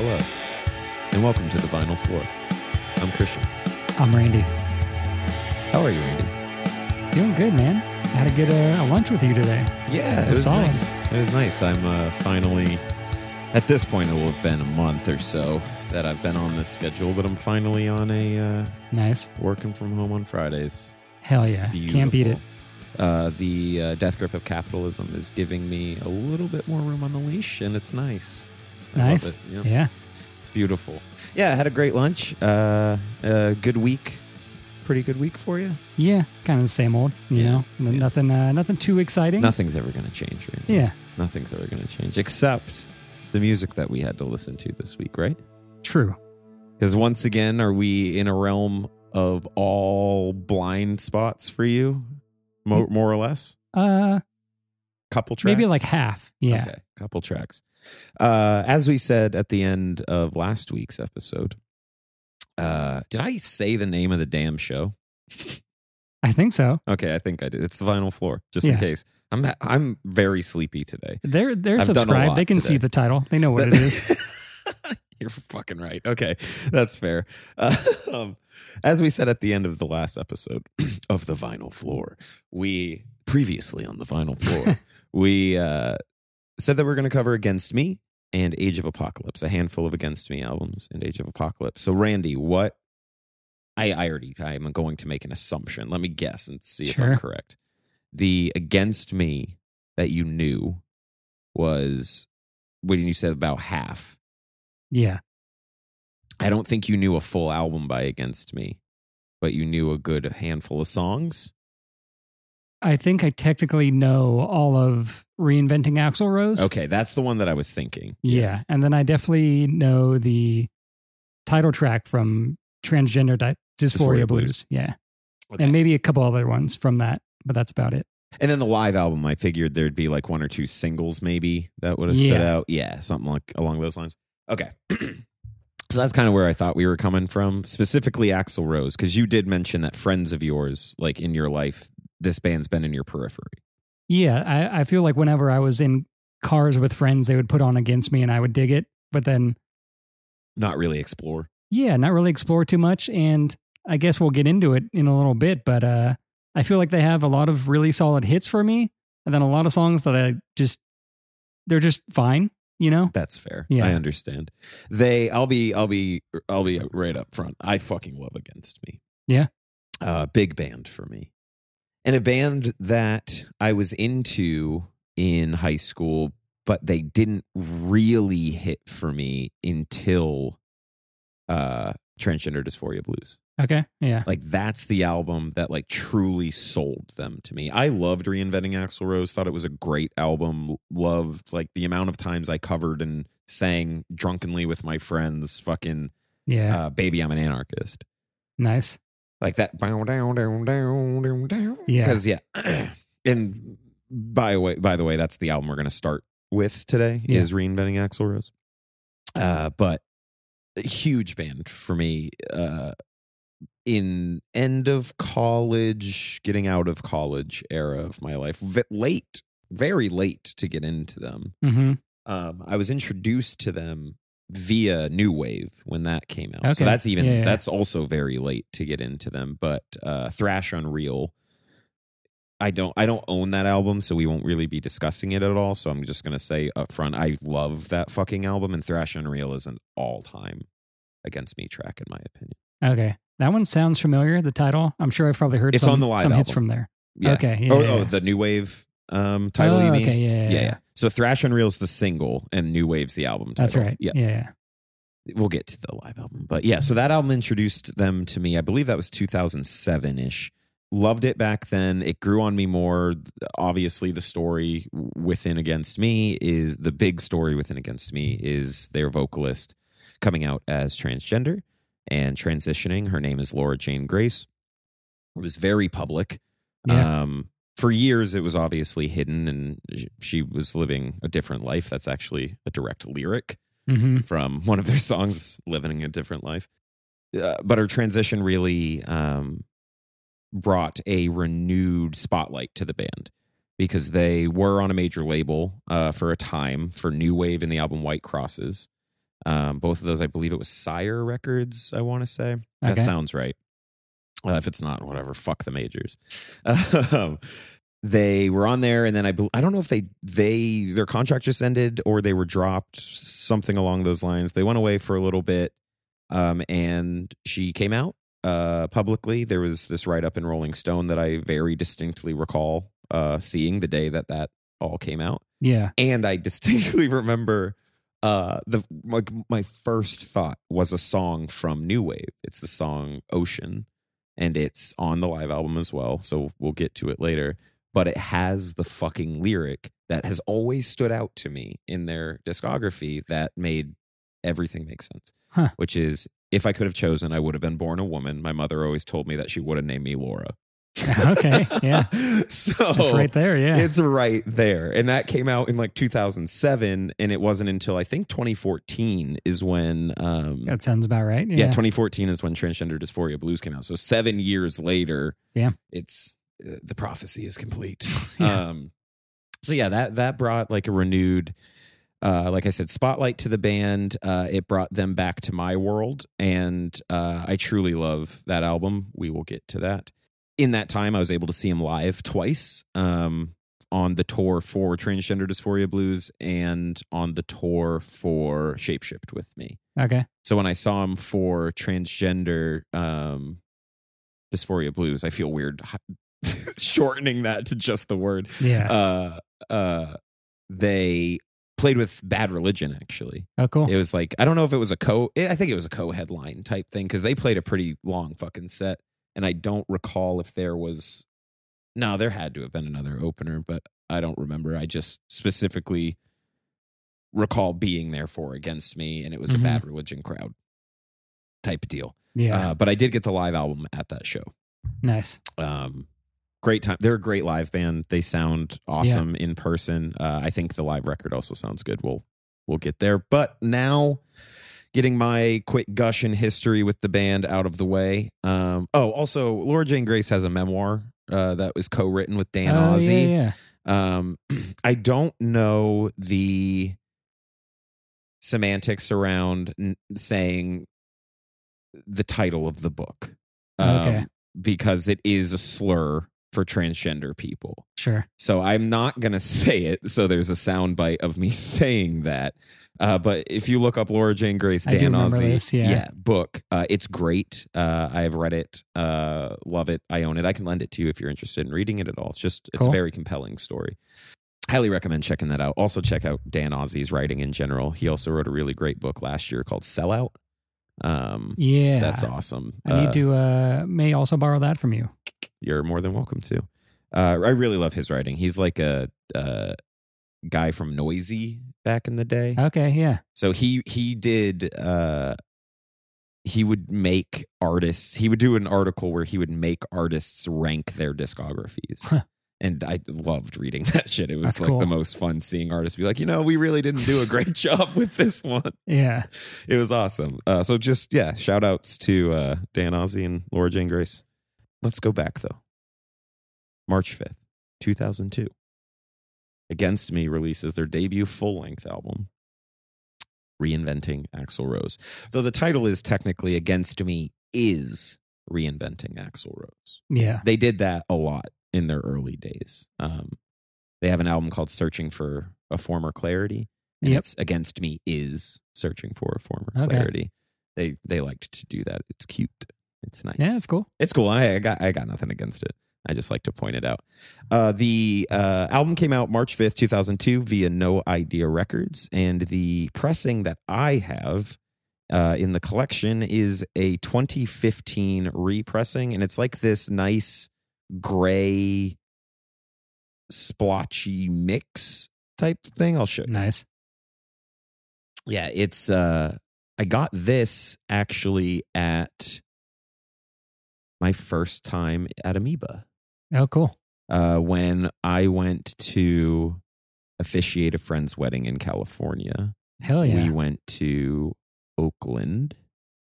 Hello, and welcome to the Vinyl Floor. I'm Christian. I'm Randy. How are you, Randy? Doing good, man. I Had a good uh, lunch with you today. Yeah, it was solid. nice. It was nice. I'm uh, finally, at this point, it will have been a month or so that I've been on this schedule, but I'm finally on a uh, Nice. working from home on Fridays. Hell yeah. Can't beat it. Uh, the uh, death grip of capitalism is giving me a little bit more room on the leash, and it's nice. Nice. it. Yeah. Yeah. It's beautiful. Yeah, I had a great lunch. Uh, a good week. Pretty good week for you. Yeah. Kind of the same old, you Yeah, know? Yeah. Nothing uh, nothing too exciting. Nothing's ever going to change, right? Yeah. Nothing's ever going to change except the music that we had to listen to this week, right? True. Because once again, are we in a realm of all blind spots for you, more, more or less? Uh Couple tracks? maybe like half. Yeah. Okay, couple tracks. Uh, as we said at the end of last week's episode, uh, did I say the name of the damn show? I think so. Okay, I think I did. It's the vinyl floor, just in case. I'm I'm very sleepy today. They're they're I've subscribed. They can today. see the title. They know what it is. You're fucking right. Okay, that's fair. Uh, um, as we said at the end of the last episode of the vinyl floor, we previously on the vinyl floor, we uh, said that we're going to cover Against Me and Age of Apocalypse, a handful of Against Me albums and Age of Apocalypse. So, Randy, what? I, I already I'm going to make an assumption. Let me guess and see if I'm correct. The Against Me that you knew was when you said about half. Yeah. I don't think you knew a full album by Against Me, but you knew a good handful of songs. I think I technically know all of reinventing Axl Rose. Okay, that's the one that I was thinking. Yeah. And then I definitely know the title track from Transgender Di- Dysphoria, Dysphoria Blues. Blues. Yeah. Okay. And maybe a couple other ones from that, but that's about it. And then the live album, I figured there'd be like one or two singles maybe that would have stood Yeah. out. Yeah, something like along those lines. Okay. so that's kind of where I thought we were coming from, specifically Axl Rose, because you did mention that friends of yours, like in your life, this band's been in your periphery. Yeah. I, I feel like whenever I was in cars with friends, they would put on against me and I would dig it. But then, Not really explore. yeah, not really explore too much. And I guess we'll get into it in a little bit. But uh, I feel like they have a lot of really solid hits for me. And then a lot of songs that I just, they're just fine, you know? That's fair. Yeah. I understand. They I'll be I'll be I'll be right up front. I fucking love Against Me. Yeah. Uh big band for me. And a band that I was into in high school, but they didn't really hit for me until uh Transgender Dysphoria Blues. Okay. Yeah. Like that's the album that like truly sold them to me. I loved reinventing Axl Rose. Thought it was a great album. Loved like the amount of times I covered and sang drunkenly with my friends. Fucking Yeah. uh, baby, I'm an anarchist. nice. Like that. Down down down down down. Yeah. Because yeah. and by the way, by the way, that's the album we're gonna start with today. Yeah. Is reinventing Axl Rose. Uh, but a huge band for me. Uh, in end of college, getting out of college era of my life, v- late, very late to get into them. Mm-hmm. Um, I was introduced to them via New Wave when that came out. Okay. So that's even Yeah, yeah. that's also very late to get into them. But uh, Thrash Unreal, I don't I don't own that album, so we won't really be discussing it at all. So I'm just gonna say up front, I love that fucking album, and Thrash Unreal is an all time against me track in my opinion. Okay. That one sounds familiar, the title. I'm sure I've probably heard It's some, on the live some hits from there. Yeah. Okay. Yeah, oh, oh, the New Wave um, title. oh, you mean? okay. Yeah. Yeah. yeah, yeah. So Thrash Unreal's the single, and New Wave's the album. That's title. right. Yeah. Yeah. yeah. we'll get to the live album but yeah so that album introduced them to me i believe that was 2007ish loved it back then it grew on me more obviously the story within against me is the big story within against me is their vocalist coming out as transgender and transitioning her name is laura jane grace it was very public Yeah. um for years it was obviously hidden and she was living a different life that's actually a direct lyric Mm-hmm. from one of their songs, "Living a Different Life." Uh, but her transition really um, brought a renewed spotlight to the band because they were on a major label uh, for a time for New Wave and the album White Crosses. Um, both of those, I believe it was Sire Records. I want to say that sounds right. Uh, if it's not, whatever. Fuck the majors. Um, they were on there, and then I I don't know if they they their contract just ended or they were dropped, something along those lines. They went away for a little bit, um, and she came out uh, publicly. There was this write up in Rolling Stone that I very distinctly recall uh, seeing the day that that all came out Yeah. and I distinctly remember uh the like my first thought was a song from New Wave. It's the song Ocean and it's on the live album as well, so we'll get to it later. But it has the fucking lyric that has always stood out to me in their discography that made everything make sense. Huh. Which is if I could have chosen, I would have been born a woman. My mother always told me that she would have named me Laura. okay. Yeah. so It's right there. Yeah. it's right there. And that came out in like 2007. And it wasn't until I think 2014 is when, um, that sounds about right. yeah. Yeah. 2014 is when Transgender Dysphoria Blues came out. So seven years later, Yeah. it's uh, the prophecy is complete. Yeah. Um, so yeah, that, that brought like a renewed, uh, like I said, spotlight to the band. Uh, it brought them back to my world. And, uh, I truly love that album. We will get to that in that time, I was able to see him live twice um, on the tour for Transgender Dysphoria Blues and on the tour for Shapeshift with me. okay. So when I saw him for Transgender um, Dysphoria Blues, I feel weird shortening that to just the word. Yeah. Uh, uh, they played with Bad Religion, actually. oh, cool. It was like I don't know if it was a co. I think it was a co-headline type thing because they played a pretty long fucking set, and I don't recall if there was. No, there had to have been another opener, but I don't remember. I just specifically recall being there for Against Me, and it was Mhm. a Bad Religion crowd type deal. yeah. Uh, but I did get the live album at that show. nice. Um, great time. They're a great live band. They sound awesome in person. Uh, I think the live record also sounds good. We'll we'll get there. But now, getting my quick gush in history with the band out of the way. Um, oh, also, Laura Jane Grace has a memoir uh, that was co-written with Dan oh, Ozzi. yeah, yeah. Um, I don't know the semantics around n- saying the title of the book. Um, Okay. Because it is a slur for transgender people. Sure. So I'm not going to say it. So there's a soundbite of me saying that. Uh, but if you look up Laura Jane Grace, Dan Ozzi, this, yeah. book, uh, it's great. Uh, I've read it, uh, love it. I own it. I can lend it to you if you're interested in reading it at all. It's just, it's Cool. a very compelling story. Highly recommend checking that out. Also, check out Dan Ozzi's writing in general. He also wrote a really great book last year called Sellout. Um, Yeah. That's awesome. I need Uh, to uh may also borrow that from you. You're more than welcome to. Uh, I really love his writing. He's like a, uh guy from Noisey back in the day. Okay, yeah. So he he did uh he would make artists he would do an article where he would make artists rank their discographies. Huh. And I loved reading that shit. It was That's like cool. the most fun seeing artists be like, you know, we really didn't do a great job with this one. Yeah. It was awesome. Uh, so just yeah, shout outs to uh, Dan Ozzi and Laura Jane Grace. Let's go back though. March 5th, 2002. Against Me releases their debut full length album, Reinventing Axl Rose. Though the title is technically Against Me is Reinventing Axl Rose. Yeah. They did that a lot in their early days. Um, they have an album called Searching for a Former Clarity. And Yep. it's Against Me is Searching for a Former Okay. Clarity. They they liked to do that. It's cute. It's nice. Yeah, it's cool. It's cool. I, I got I got nothing against it. I just like to point it out. Uh, the uh, album came out March fifth, two thousand two, via No Idea Records, and the pressing that I have uh, in the collection is a 2015 repressing, and it's like this nice gray splotchy mix type thing. I'll show you Nice. yeah it's uh i got this actually at my first time at amoeba Oh, cool. uh when i went to officiate a friend's wedding in california Hell yeah. we went to oakland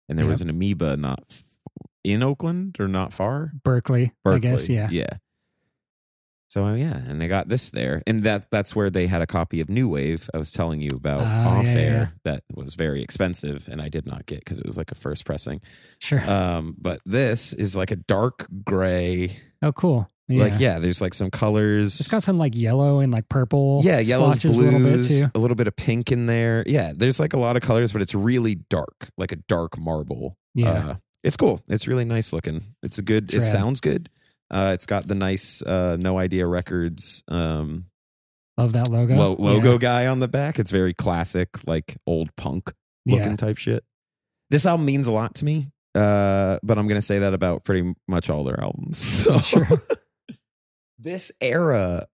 and there was an amoeba not f- in oakland or not far Berkeley, Berkeley. I guess. Yeah. yeah So uh, yeah, and I got this there, and that that's where they had a copy of New Wave. I was telling you about Oh, off yeah, air yeah. that was very expensive, and I did not get because it was like a first pressing. Sure. Um, but this is like a dark gray. oh, cool. Yeah. Like yeah, there's like some colors. It's got some like yellow and like purple. yeah, splotches blues, a little bit too. a little bit of pink in there. Yeah, there's like a lot of colors, but it's really dark, like a dark marble. Yeah. Uh, it's cool. It's really nice looking. It's a good. It's it rad. sounds good. Uh, it's got the nice uh, No Idea Records um, Love that logo. lo- logo Yeah. guy on the back. It's very classic, like old punk looking Yeah. type shit. This album means a lot to me, uh, but I'm going to say that about pretty much all their albums. So Sure. this era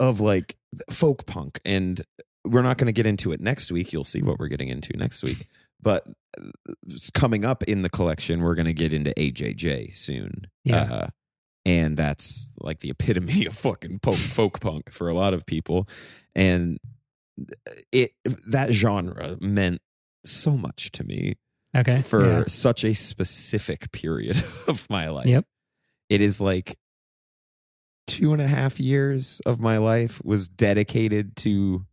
of like folk punk, and we're not going to get into it next week. You'll see what we're getting into next week. But uh, coming up in the collection, we're going to get into AJJ soon. Yeah. And that's like the epitome of fucking folk, folk punk for a lot of people. And it that genre meant so much to me Okay. for yeah. such a specific period of my life. Yep. It is like two and a half years of my life was dedicated to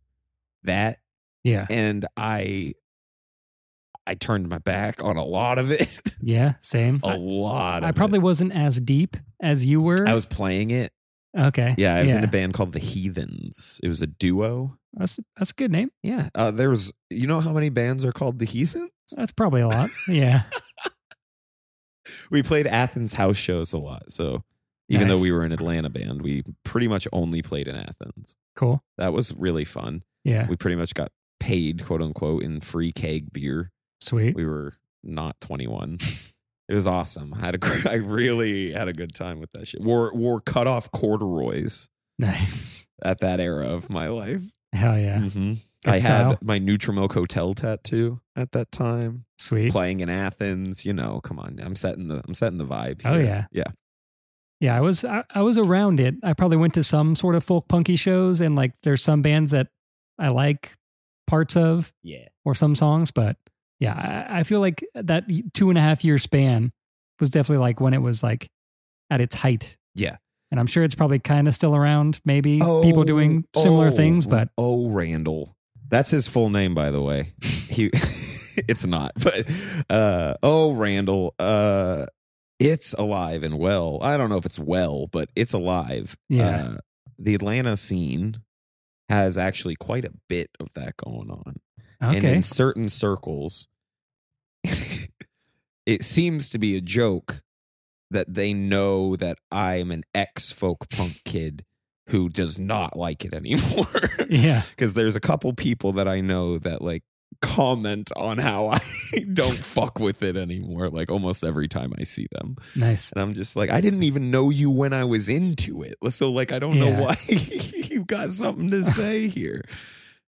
that. Yeah. And I I turned my back on a lot of it. Yeah. Same. a lot of I probably wasn't as deep as you were. I was playing it. okay. Yeah, I was in a band called the Heathens. It was a duo. That's that's a good name. Yeah. Uh, there was you know how many bands are called the Heathens? That's probably a lot. Yeah. we played Athens house shows a lot. So even Nice. though we were an Atlanta band, we pretty much only played in Athens. Cool. That was really fun. Yeah. We pretty much got paid, quote unquote, in free keg beer. Sweet. We were not 21. It was awesome. I had a I really had a good time with that shit. Wore wore cut off corduroys Nice. at that era of my life. Hell yeah. Mhm. Good I had my Neutral Milk Hotel tattoo at that time. Sweet. Playing in Athens, you know, come on. I'm setting the I'm setting the vibe. Oh yeah. Yeah. Yeah, I was I, I was around it. I probably went to some sort of folk punky shows and like there's some bands that I like parts of Yeah. or some songs, but yeah, I, feel like that two and a half year span was definitely like when it was like at its height. Yeah. And I'm sure it's probably kind of still around, maybe people doing similar oh, things, but oh Randall. That's his full name by the way. He it's not, but uh oh Randall, uh it's alive and well. I don't know if it's well, but it's alive. Yeah. Uh, the Atlanta scene has actually quite a bit of that going on. And in certain circles, it seems to be a joke that they know that I'm an ex folk punk kid who does not like it anymore. Yeah. Because there's a couple people that I know that like comment on how I don't fuck with it anymore, like almost every time I see them. Nice. And I'm just like, I didn't even know you when I was into it. So, like, I don't Yeah. know why you've got something to say here.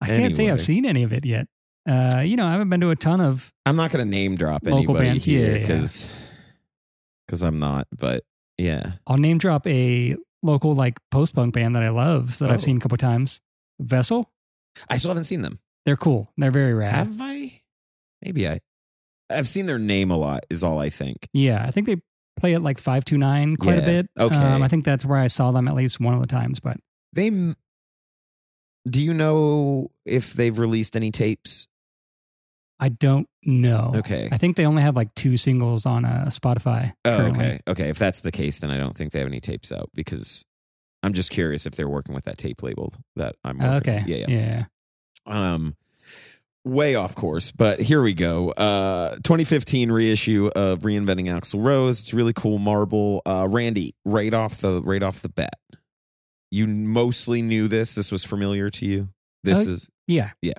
I can't say I've seen any of it yet. Uh, you know, I haven't been to a ton of I'm not going to name drop Local anybody bands, here yeah, yeah. because I'm not. But yeah, I'll name drop a local like post punk band that I love that Oh. I've seen a couple times. Vessel. I still haven't seen them. They're cool. They're very rad. Have I? Maybe I. I've seen their name a lot. Is all I think. yeah, I think they play at like five two nine quite Yeah, a bit. okay. Um, I think that's where I saw them at least one of the times. But They. Do you know if they've released any tapes? I don't know. Okay. I think they only have like two singles on uh, Spotify. Oh, currently. okay. Okay. If that's the case, then I don't think they have any tapes out because I'm just curious if they're working with that tape label that I'm working. Okay. Yeah. Yeah. Yeah. Um, way off course, but here we go. Uh, 2015 reissue of Reinventing Axl Rose. It's really cool marble. Uh, Randy, right off the right off the bat, you mostly knew this. This was familiar to you. This Uh, is. Yeah, yeah.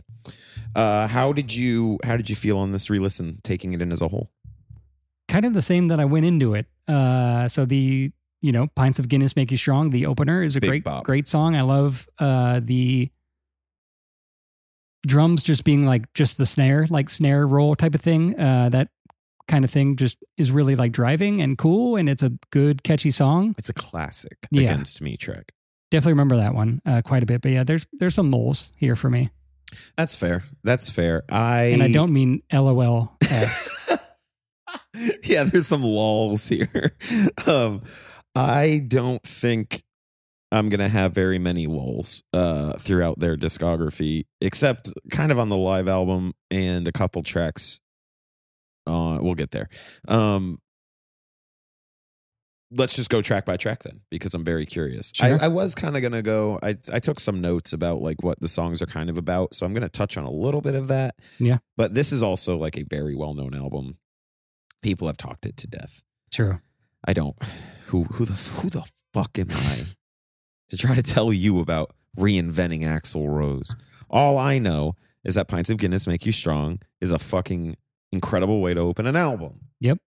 Uh, how did you how did you feel on this re-listen, taking it in as a whole? Kind of the same that I went into it. Uh, so the you know pints of Guinness make you strong. The opener is a Big great bop. great song. I love uh, the drums just being like just the snare like snare roll type of thing. Uh, that kind of thing just is really like driving and cool, and it's a good catchy song. It's a classic Yeah. against me track. Definitely remember that one uh, quite a bit. But yeah, there's there's some lulls here for me, That's fair. That's fair. I and I don't mean LOL. Yeah, there's some lols here. Um, I don't think I'm gonna have very many lols uh, throughout their discography, except kind of on the live album and a couple tracks. Uh, we'll get there. Um, let's just go track by track then, because I'm very curious. Sure. I, I was kind of gonna go. I I took some notes about like what the songs are kind of about, so I'm gonna touch on a little bit of that. Yeah. but this is also like a very well known album. People have talked it to death. True. I don't. Who who the who the fuck am I to try to tell you about reinventing Axl Rose? All I know is that pints of Guinness make you strong is a fucking incredible way to open an album. Yep.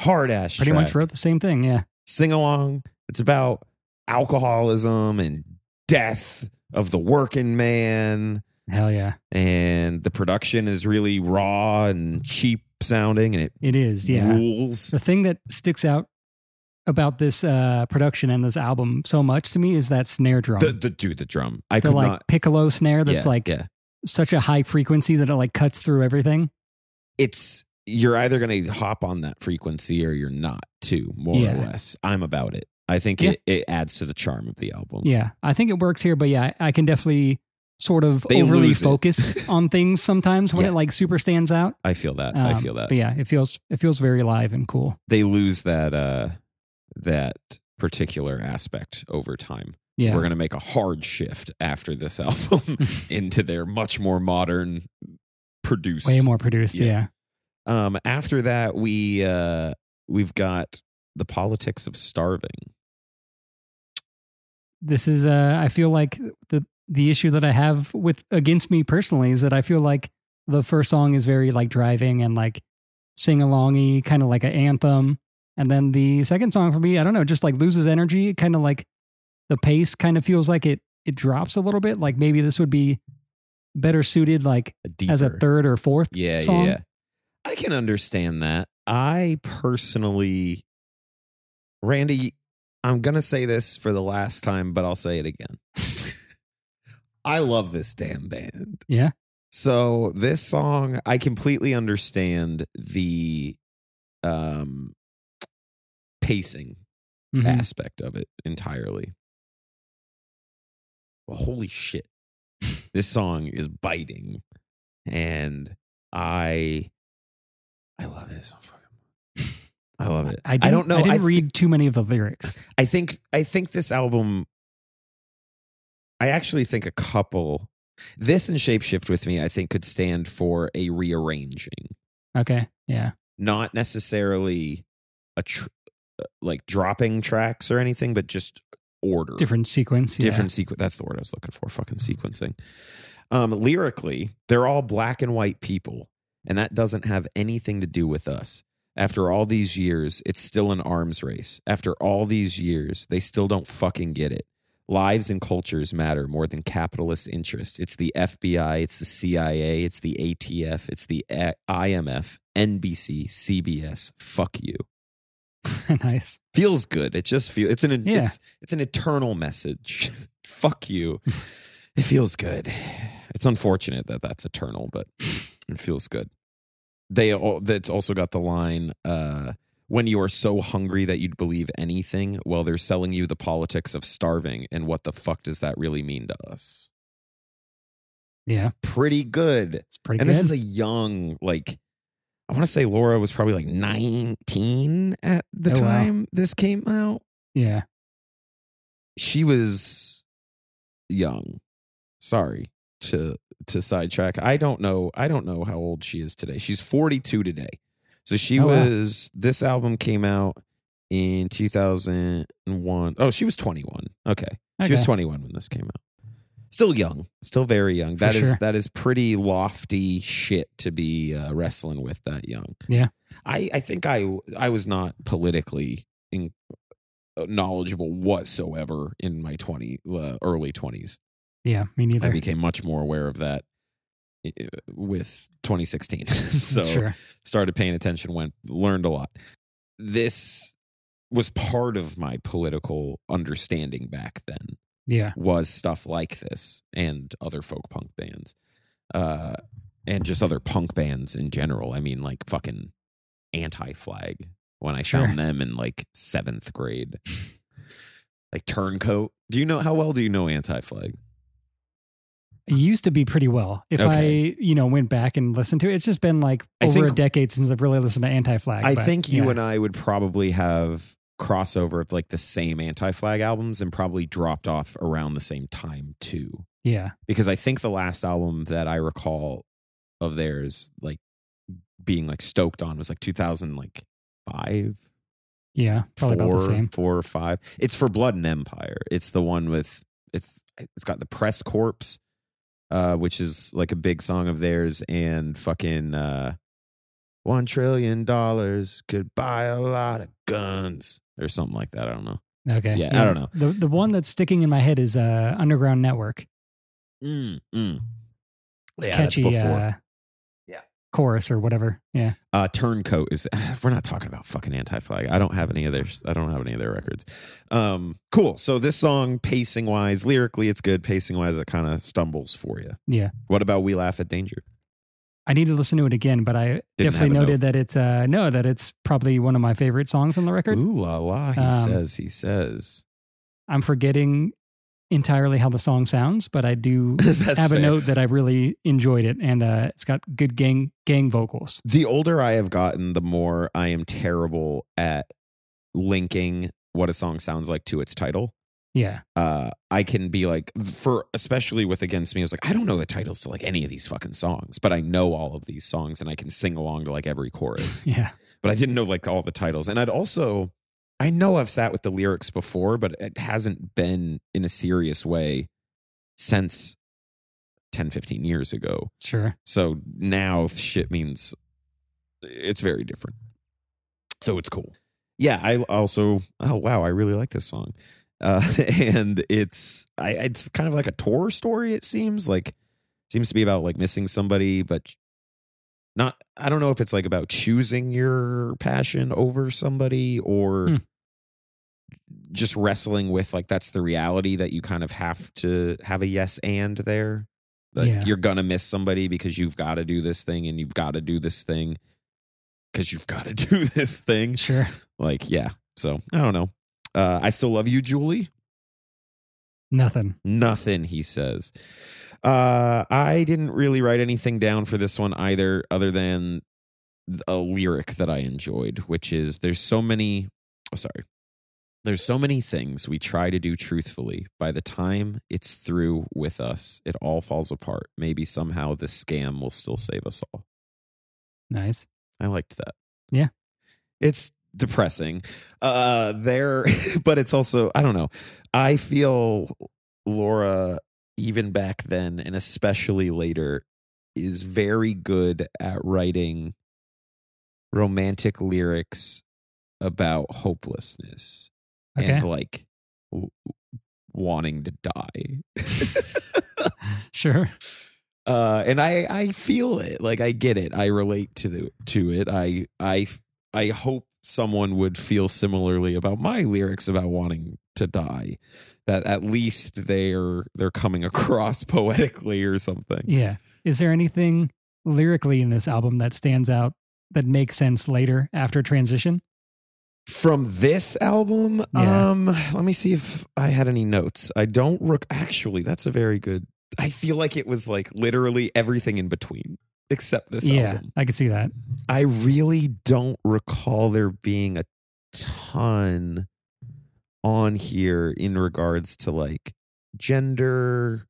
Hard ass. Pretty much wrote the same thing. Yeah. Sing along. It's about alcoholism and death of the working man, Hell yeah. and the production is really raw and cheap sounding, and it It is. Yeah. rules. The thing that sticks out about this uh, production and this album so much to me is that snare drum. The, the dude, the drum. I the could like not. piccolo snare that's yeah, like yeah. such a high frequency that it like cuts through everything. it's you're either going to hop on that frequency or you're not too more Yeah. or less i'm about it i think Yeah. it, it adds to the charm of the album Yeah. I think it works here, but yeah, I can definitely sort of They overly focus on things sometimes when Yeah. it like super stands out. i feel that i Um, feel that But yeah, it feels it feels very live and cool. they lose that uh that particular aspect over time Yeah. we're going to make a hard shift after this album into their much more modern produced Way more produced. Yeah. Yeah. Um after that we uh we've got the politics of starving This is uh I feel like the the issue that I have with against me personally is that I feel like the first song is very like driving and like sing alongy, kind of like an anthem. And then the second song for me, I don't know, just like loses energy. It Kind of like the pace kind of feels like it it drops a little bit. Like maybe this would be better suited like deeper. as a third or fourth Yeah, song. yeah, yeah. I can understand that. I personally, Randy, I'm going to say this for the last time, but I'll say it again. I love this damn band. Yeah. So this song, I completely understand the um pacing Mhm. aspect of it entirely. Well, holy shit. this song is biting. And I I love it so fucking I love it. I, didn't, don't know. I didn't thi- read too many of the lyrics. I think I think this album I actually think a couple this and Shapeshift with me I think could stand for a rearranging. Okay. Yeah. Not necessarily a tr- uh, like dropping tracks or anything but just order. Different sequence. Yeah. different sequence. That's the word I was looking for. Fucking sequencing. Um, lyrically, they're all black and white people, and that doesn't have anything to do with us. After all these years, it's still an arms race. After all these years, they still don't fucking get it. Lives and cultures matter more than capitalist interest. It's the FBI, it's the CIA, it's the ATF, it's the IMF, NBC, CBS. Fuck you nice. feels good. It just feels it's an Yeah. it's it's an eternal message. Fuck you. It feels good. It's unfortunate that that's eternal, but it feels good. They all that's also got the line uh when you are so hungry that you'd believe anything, well, they're selling you the politics of starving. And what the fuck does that really mean to us? Yeah. Pretty good. It's pretty and good. this is a young, like, I want to say Laura was probably like 19 at the Oh, wow. time this came out. yeah. she was young. Sorry to to sidetrack. I don't know. I don't know how old she is today. She's 42 today. So she Oh, wow. was this album came out in 2001. Oh, she was 21. Okay. She was 21 when this came out. Still young, still very young. That For is sure. that is pretty lofty shit to be uh, wrestling with that young. Yeah. I I think I I was not politically in, uh, knowledgeable whatsoever in my 20 uh, early 20s. Yeah. Me neither. I became much more aware of that with 2016. so sure. started paying attention went learned a lot. This was part of my political understanding back then Yeah. was stuff like this and other folk punk bands. Uh and just other punk bands in general. I mean like fucking anti flag when I Sure. found them in like seventh grade. like Turncoat. Do you know how well do you know Anti Flag? It used to be pretty well. If Okay. I, you know, went back and listened to it, it's just been like I over a decade since I've really listened to Anti Flag. I think you and I would probably have crossover of like the same Anti Flag albums and probably dropped off around the same time too. yeah, Because I think the last album that I recall of theirs, like being like stoked on, was like 2000 like five, yeah, probably about the four, same. four or five. It's for Blood and Empire. It's the one with it's it's got the Press Corpse, uh, which is like a big song of theirs, and fucking uh, one trillion dollars could buy a lot of guns or something like that. I don't know. Okay, Yeah, I don't know. The the one that's sticking in my head is uh, Underground Network. Mm, mm. It's Yeah, that's catchy. before. Chorus or whatever. Yeah, Uh, Turncoat is. We're not talking about fucking Anti Flag. I don't have any of their. I don't have any of their records. Um, cool. So this song, pacing wise, lyrically, it's good. Pacing wise, it kind of stumbles for you. yeah. What about We Laugh at Danger? I need to listen to it again, but I Didn't definitely noted that it's uh no that it's probably one of my favorite songs on the record. Ooh la la, he Um, says, he says. I'm forgetting entirely how the song sounds, but I do have a note that I really enjoyed it, and uh, it's got good gang gang vocals. The older I have gotten, the more I am terrible at linking what a song sounds like to its title. Yeah, Uh, I can be like, for especially with Against Me, I was like, I don't know the titles to like any of these fucking songs, but I know all of these songs and I can sing along to like every chorus. yeah, but I didn't know like all the titles. And I'd also, I know I've sat with the lyrics before, but it hasn't been in a serious way since 10, 15 years ago. sure. So now shit means it's very different. So it's cool. Yeah, I also oh wow, I really like this song. Uh and it's I it's kind of like a tour story it seems like seems to be about like missing somebody but not I don't know if it's like about choosing your passion over somebody or Hmm. just wrestling with like that's the reality that you kind of have to have a yes and there like Yeah. you're gonna miss somebody because you've got to do this thing and you've got to do this thing because you've got to do this thing Sure. like yeah so i don't know uh i still love you julie Nothing. nothing he says uh i didn't really write anything down for this one either other than a lyric that i enjoyed which is there's so many oh, sorry there's so many things we try to do truthfully by the time it's through with us it all falls apart maybe somehow this scam will still save us all Nice. I liked that. Yeah. It's depressing. Uh there but it's also I don't know. I feel Laura even back then and especially later is very good at writing romantic lyrics about hopelessness Okay. and like w- wanting to die. Sure. uh and i i feel it like i get it i relate to the to it i i i hope someone would feel similarly about my lyrics about wanting to die that at least they're they're coming across poetically or something Yeah. Is there anything lyrically in this album that stands out that makes sense later after transition? from this album Yeah. um let me see if i had any notes i don't rec- actually that's a very good i feel like it was like literally everything in between except this yeah, album I could see that. I really don't recall there being a ton on here in regards to like gender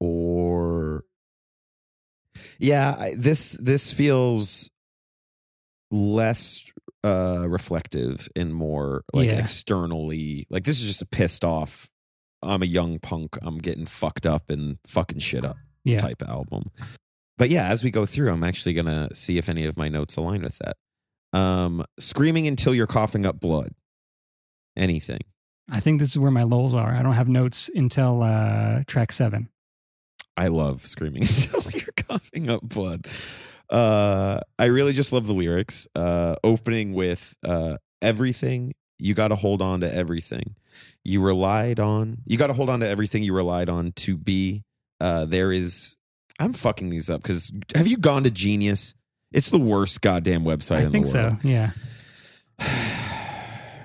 or yeah I- this this feels less uh reflective and more like Yeah. externally like this is just a pissed off i'm a young punk i'm getting fucked up and fucking shit up Yeah. type album. But yeah, as we go through, I'm actually gonna see if any of my notes align with that. Um, screaming until you're coughing up blood. Anything. I think this is where my lulls are. I don't have notes until uh, track seven. I love screaming until you're coughing up blood. Uh, I really just love the lyrics. Uh, opening with uh, everything. You got to hold on to everything you relied on. You got to hold on to everything you relied on to be. Uh, there is. I'm fucking these up because have you gone to Genius? It's the worst goddamn website I in think the world. so. Yeah.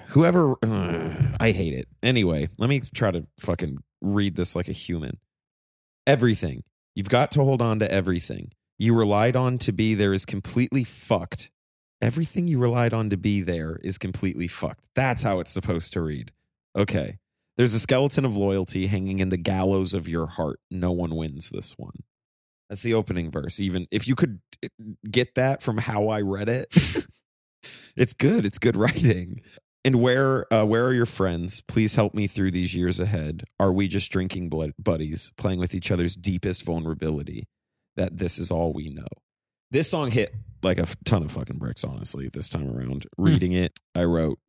whoever uh, I hate it. Anyway, let me try to fucking read this like a human. Everything. You've got to hold on to everything. You relied on to be there is completely fucked. Everything you relied on to be there is completely fucked. That's how it's supposed to read. Okay. There's a skeleton of loyalty hanging in the gallows of your heart. No one wins this one. That's the opening verse. Even if you could eh, get that from how I read it, it's good. It's good writing. And where uh, where are your friends? Please help me through these years ahead. Are we just drinking blood buddies, playing with each other's deepest vulnerability? That this is all we know. This song hit like a ton of fucking bricks, honestly, this time around. Reading it, I wrote,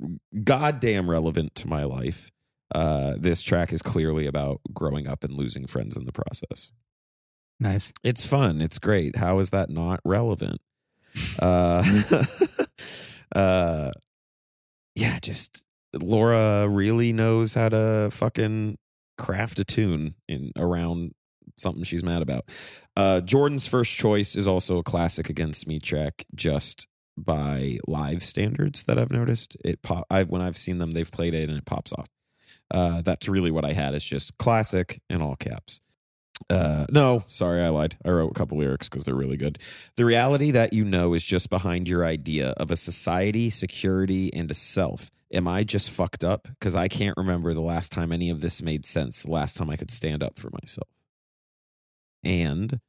goddamn relevant to my life. Uh, this track is clearly about growing up and losing friends in the process. Nice. It's fun. It's great. How is that not relevant? Uh, uh, yeah, just Laura really knows how to fucking craft a tune in around something she's mad about. Uh, Jordan's first choice is also a classic against me track, just by live standards that I've noticed. It pop. I've when I've seen them, they've played it and it pops off. Uh, that's really what I had. Is just classic in all caps. Uh, no, sorry, I lied. I wrote a couple lyrics because they're really good. The reality that you know is just behind your idea of a society, security, and a self. Am I just fucked up? Because I can't remember the last time any of this made sense, the last time I could stand up for myself. And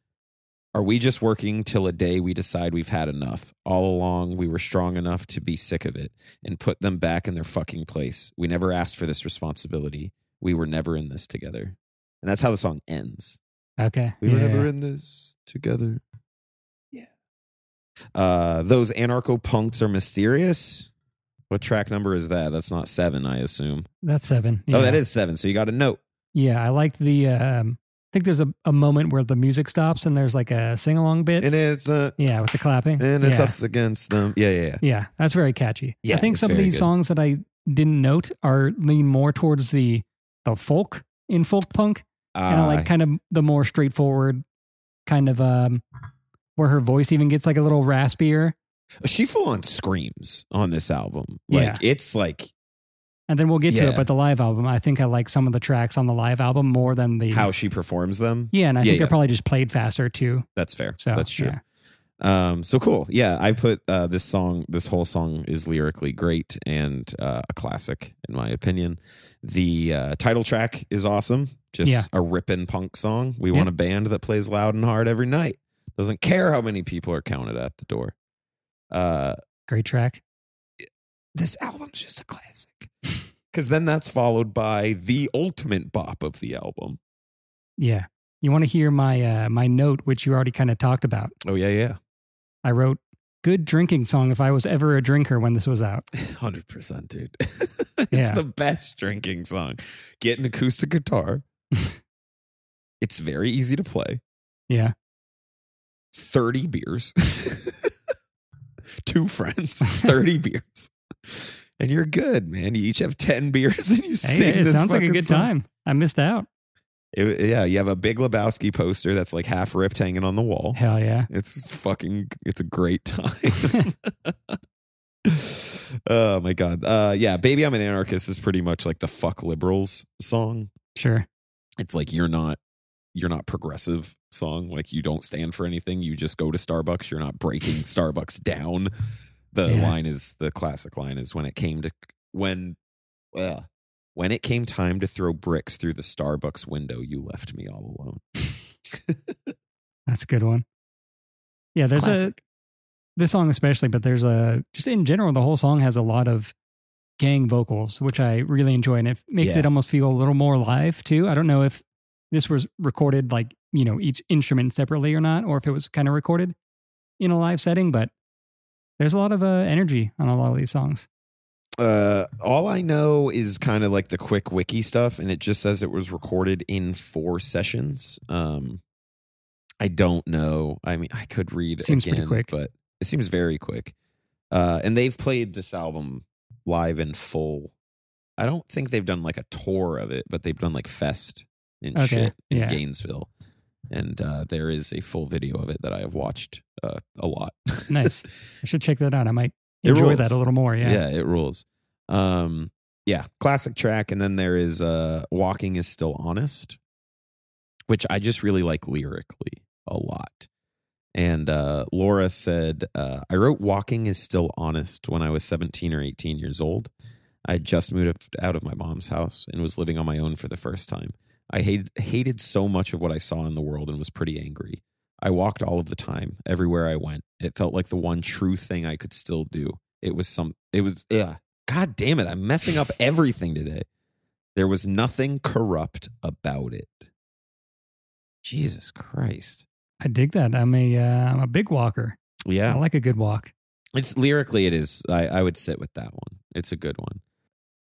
are we just working till a day we decide we've had enough? All along, we were strong enough to be sick of it and put them back in their fucking place. We never asked for this responsibility. We were never in this together. And that's how the song ends. Okay. We were Yeah. never in this together. Yeah. Uh, those anarcho punks are mysterious. What track number is that? That's not seven, I assume. That's seven. Oh, that Yeah. is seven. So you got a note. Yeah, I liked the. Um, I think there's a, a moment where the music stops and there's like a sing along bit. And it, uh, yeah, with the clapping. and it's yeah. us against them. Yeah, yeah, yeah. Yeah, that's very catchy. Yeah, I think some of these good. songs that I didn't note are lean more towards the the folk in folk punk, and I Uh, like kind of the more straightforward kind of um where her voice even gets like a little raspier. she full on screams on this album. Like Yeah. it's like And then we'll get to it, but the live album, I think I like some of the tracks on the live album more than the how she performs them. Yeah, and I Yeah, think yeah. they're probably just played faster too. That's fair. So That's true. yeah. Um, so cool. Yeah, I put uh, this song. This whole song is lyrically great and uh, a classic in my opinion. The uh, title track is awesome. Just Yeah. a ripping punk song. We Yeah. want a band that plays loud and hard every night. Doesn't care how many people are counted at the door. Uh, Great track. this album's just a classic. Because then that's followed by the ultimate bop of the album. Yeah. You want to hear my uh my note, which you already kind of talked about. Oh yeah, yeah, I wrote good drinking song if I was ever a drinker when this was out. hundred percent, dude. it's Yeah. the best drinking song. Get an acoustic guitar. it's very easy to play. Yeah. Thirty beers, two friends, thirty beers, and you're good, man. You each have ten beers, and you Hey, sing. it this sounds like a good song. time. I missed out. It- yeah, you have a Big Lebowski poster that's like half ripped, hanging on the wall. Hell yeah. It's fucking it's a great time. oh my god. Uh yeah, Baby I'm an Anarchist is pretty much like the fuck liberals song. Sure. It's like you're not you're not progressive song. Like you don't stand for anything. You just go to Starbucks. You're not breaking Starbucks down. The Yeah. line is the classic line is when it came to when well when it came time to throw bricks through the Starbucks window, you left me all alone. That's a good one. Yeah, there's a this song especially, but there's a just in general, the whole song has a lot of gang vocals, which I really enjoy, and it makes Yeah. it almost feel a little more live too. I don't know if this was recorded like you know each instrument separately or not, or if it was kind of recorded in a live setting, but there's a lot of uh, energy on a lot of these songs. Uh, all I know is kind of like the quick wiki stuff, and it just says it was recorded in four sessions. Um, I don't know. I mean, I could read Seems pretty again, quick. but it seems very quick. Uh, and they've played this album live in full. I don't think they've done like a tour of it, but they've done like fest and Okay, shit in yeah. Gainesville. And uh, there is a full video of it that I have watched uh, a lot. Nice. I should check that out. I might enjoy that a little more. Yeah. Yeah, it rules. Um, yeah, classic track. And then there is uh, "Walking Is Still Honest," which I just really like lyrically a lot. And uh, Laura said, uh, I wrote Walking is Still Honest when I was 17 or 18 years old. I had just moved out of my mom's house and was living on my own for the first time. I hated, hated so much of what I saw in the world and was pretty angry. I walked all of the time, everywhere I went. It felt like the one true thing I could still do. It was some, it was, yeah. God damn it. I'm messing up everything today. There was nothing corrupt about it. Jesus Christ. I dig that. I'm a uh, I'm a big walker. Yeah. I like a good walk. It's lyrically, it is. I, I would sit with that one. It's a good one.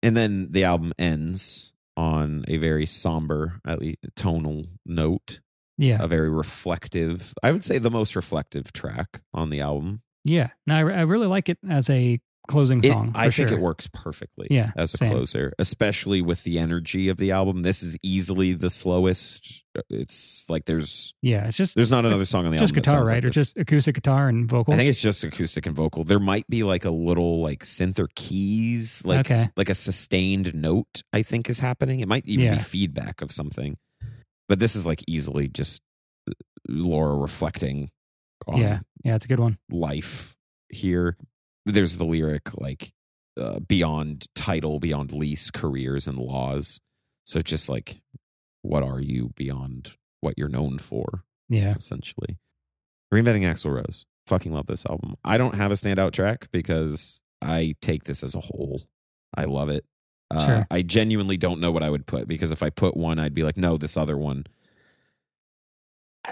And then the album ends on a very somber, at least tonal note, Yeah, a very reflective. I would say the most reflective track on the album. yeah. No, I, re- I really like it as a closing It- song. I for think sure. it works perfectly. Yeah, as a same. closer, especially with the energy of the album. This is easily the slowest. It's like there's Yeah, it's just there's not another song on the just album. that guitar, sounds like right? or this. just acoustic guitar and vocals. I think it's just acoustic and vocal. There might be like a little like synth or keys, like okay. like a sustained note. I think is happening. It might even Yeah. be feedback of something, but this is like easily just uh, Laura reflecting on Yeah, yeah, it's a good one. life here. There's the lyric like uh, beyond title, beyond lease, careers and laws. So just like, what are you beyond what you're known for? Yeah, essentially. Reinventing Axl Rose. Fucking love this album. I don't have a standout track because I take this as a whole. I love it. Uh, Sure. I genuinely don't know what I would put because if I put one, I'd be like, no, this other one. Uh,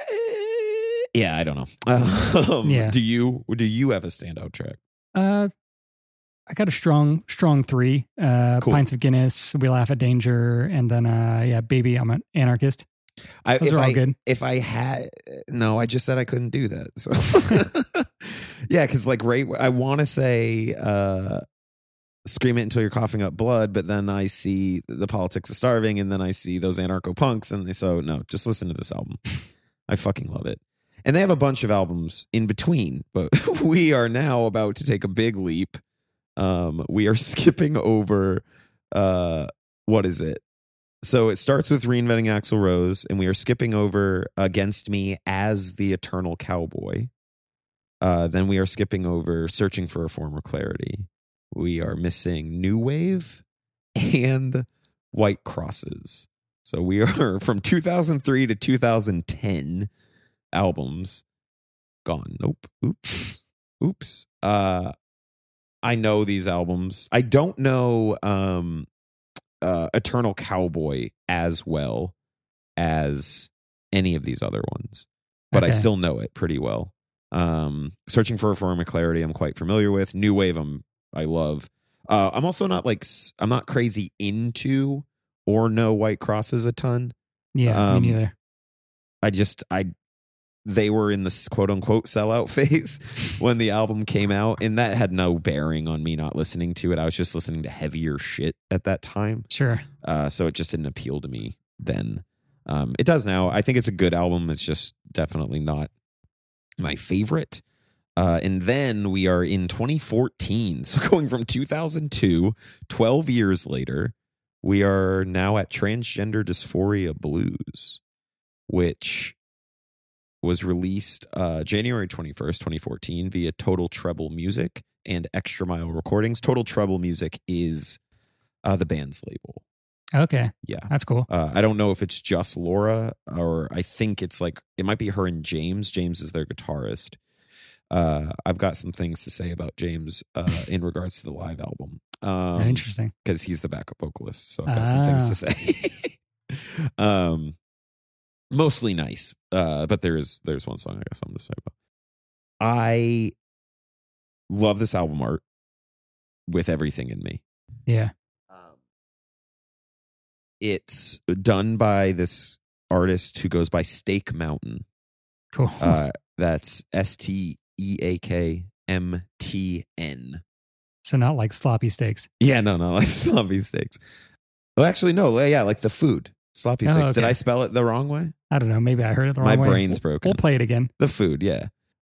Yeah, I don't know. Um, Yeah. Do you? Do you have a standout track? Uh, I got a strong, strong three. Uh, Cool. pints of Guinness, we laugh at danger, and then uh, yeah, baby, I'm an anarchist. I, Those if are all I, good. If I had, no, I just said I couldn't do that. So, yeah, because like right, I want to say, uh, scream it until you're coughing up blood, but then I see the politics of starving, and then I see those anarcho punks, and they, so no, just listen to this album. I fucking love it. And they have a bunch of albums in between, but we are now about to take a big leap. Um, we are skipping over, uh, what is it? So it starts with reinventing Axl Rose, and we are skipping over Against Me as the Eternal Cowboy. Uh, then we are skipping over Searching for a Form of Clarity. We are missing New Wave and White Crosses. So we are from 2003 to 2010 albums gone. Nope. Oops. Oops. Uh, I know these albums. I don't know um, uh, Eternal Cowboy as well as any of these other ones, but I still know it pretty well. Um, Searching for a Form of Clarity, I'm quite familiar with. New Wave, I'm I love. Uh, I'm also not like I'm not crazy into or know White Crosses a ton. Yeah, Um, me neither. I just I they were in this quote unquote sellout phase when the album came out, and that had no bearing on me not listening to it. I was just listening to heavier shit at that time, Sure. uh, so it just didn't appeal to me then. Um, it does now. I think it's a good album. It's just definitely not my favorite. Uh, and then we are in 2014. So going from 2002, 12 years later, we are now at Transgender Dysphoria Blues, which was released uh, January 21st, 2014 via Total Treble Music and Extra Mile Recordings. Total Treble Music is uh, the band's label. Okay, Yeah. that's cool. Uh, I don't know if it's just Laura or I think it's like it might be her and James. James is their guitarist. Uh, I've got some things to say about James uh, in regards to the live album Oh, interesting. because he's the backup vocalist. So I've got some things to say. um, mostly nice, uh, but there's there's one song I got something to say about. I love this album art with everything in me. Yeah. Um, it's done by this artist who goes by Steak Mountain. Cool. Uh, that's S T E A K M T N. so not like sloppy steaks. Yeah, no, no, like sloppy steaks. Well, actually, no, yeah, like the food sloppy Oh, steaks. Did. I spell it the wrong way? I don't know. Maybe I heard it the wrong My way. brain's broken. We'll play it again. The food, yeah.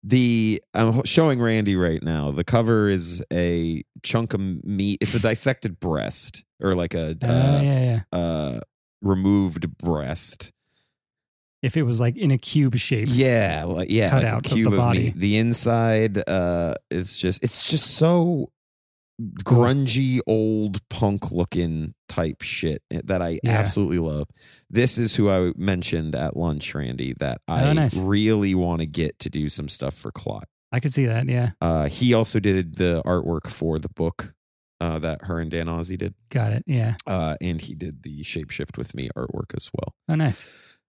the I'm showing Randy right now. The cover is a chunk of meat. It's a dissected breast or like a Uh, uh, yeah, yeah. uh, removed breast. If it was like in a cube shape. Yeah, like yeah, Cut like out a of cube the of, meat. The inside uh is just it's just so grungy old punk looking type shit that I Yeah. absolutely love. This is who I mentioned at lunch, Randy, that I Oh, nice. really want to get to do some stuff for Clot. I could see that. Yeah. Uh he also did the artwork for the book uh that her and Dan Ozzi did. Got it. Yeah. Uh and he did the Shapeshift with me artwork as well. Oh, nice.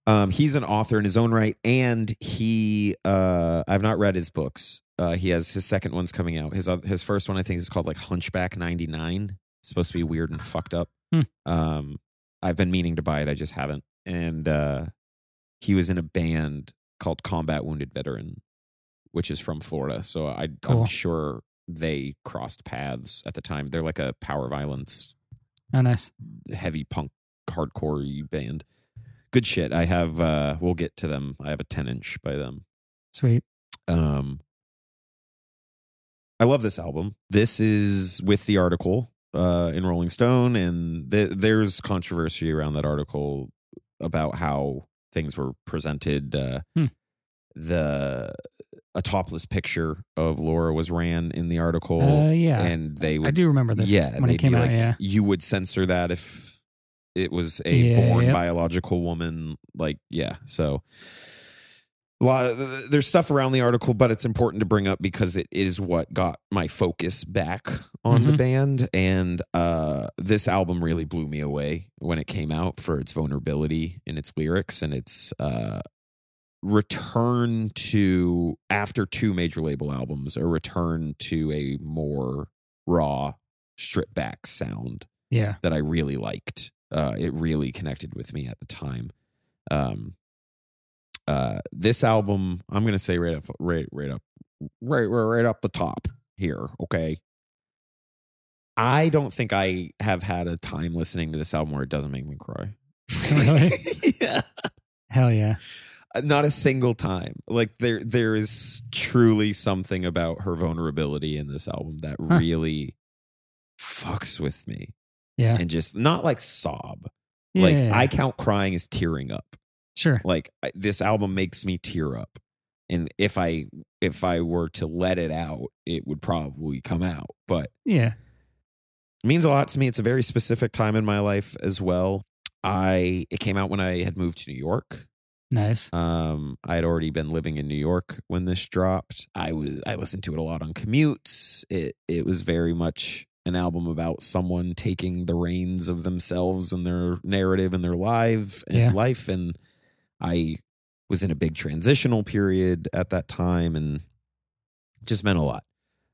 Um, he's an author in his own right, and he uh, I've not read his books. Uh, he has his second one's coming out. His his first one I think is called like Hunchback ninety nine. It's supposed to be weird and fucked up. Hmm. Um, I've been meaning to buy it, I just haven't. And uh, he was in a band called Combat Wounded Veteran, which is from Florida. So I, Cool. I'm sure they crossed paths at the time. They're like a power violence Oh, nice. heavy punk hardcore band. Good shit. I have uh we'll get to them. I have a 10 inch by them. Sweet. Um I love this album. This is with the article uh in Rolling Stone and th- there's controversy around that article about how things were presented uh Hmm. the a topless picture of Laura was ran in the article Uh, yeah. and they would I do remember this yeah, when it came out. like, yeah. you would censor that if it was a Yeah, born yep. biological woman. Like, yeah. So a lot of there's stuff around the article, but it's important to bring up because it is what got my focus back on the Mhm. band. And uh, this album really blew me away when it came out for its vulnerability in its lyrics and its uh, return to after two major label albums, a return to a more raw, stripped back sound Yeah. that I really liked. Uh, it really connected with me at the time. Um, uh, this album, I'm gonna say right up, right, right up, right, right, right up the top here. Okay. I don't think I have had a time listening to this album where it doesn't make me cry. Really? yeah. Hell yeah. Uh, Not a single time. Like there, there is truly something about her vulnerability in this album that Huh. really fucks with me, Yeah. and just not like sob. yeah like. I count crying as tearing up. sure. Like I, this album makes me tear up, and if I if I were to let it out, it would probably come out. But Yeah. it means a lot to me. It's a very specific time in my life as well. I it came out when I had moved to New York. Nice. Um, I had already been living in New York when this dropped. I was I listened to it a lot on commutes. It it was very much an album about someone taking the reins of themselves and their narrative and their life and Yeah. life. And I was in a big transitional period at that time and just meant a lot.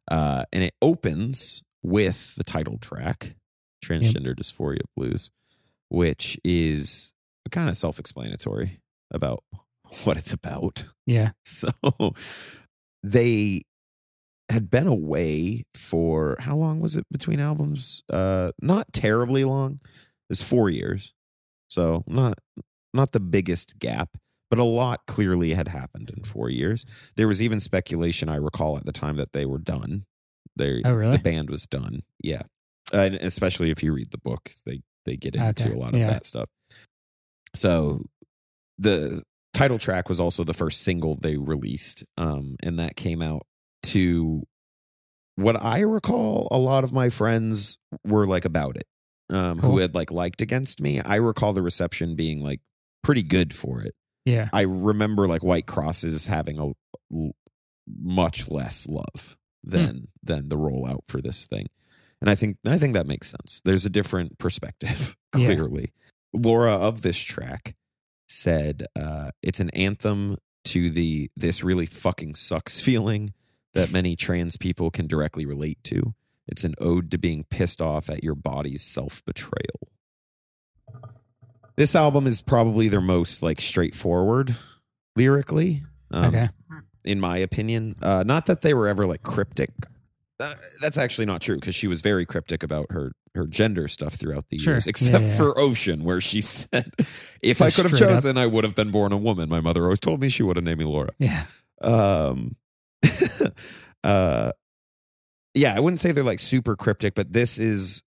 Uh, and it opens with the title track, Transgender Dysphoria Blues, which is kind of self explanatory about what it's about. Yeah. So they had been away for how long was it between albums? Uh not terribly long. It's 4 years. So not not the biggest gap, but a lot clearly had happened in 4 years. There was even speculation I recall at the time that they were done. They Oh, really? the band was done. Yeah. Uh, and especially if you read the book, they they get into Okay. a lot of Yeah. that stuff. So the title track was also the first single they released um and that came out to what i recall a lot of my friends were like about it um who had like liked against me. I recall the reception being like pretty good for it. Yeah. i remember like white crosses having a l- much less love than than the rollout for this thing. And i think i think that makes sense. There's a different perspective Yeah. clearly. Laura of this track said uh, it's an anthem to the this really fucking sucks feeling that many trans people can directly relate to. It's an ode to being pissed off at your body's self betrayal. This album is probably their most like straightforward lyrically. Um, okay. in my opinion. Uh, not that they were ever like cryptic. Uh, that's actually not true because she was very cryptic about her her gender stuff throughout the Sure. years, except yeah. for Ocean, where she said, "If I could have straight up. chosen, I would have been born a woman." My mother always told me she would have named me Laura. Yeah. Um, uh, yeah, I wouldn't say they're like super cryptic, but this is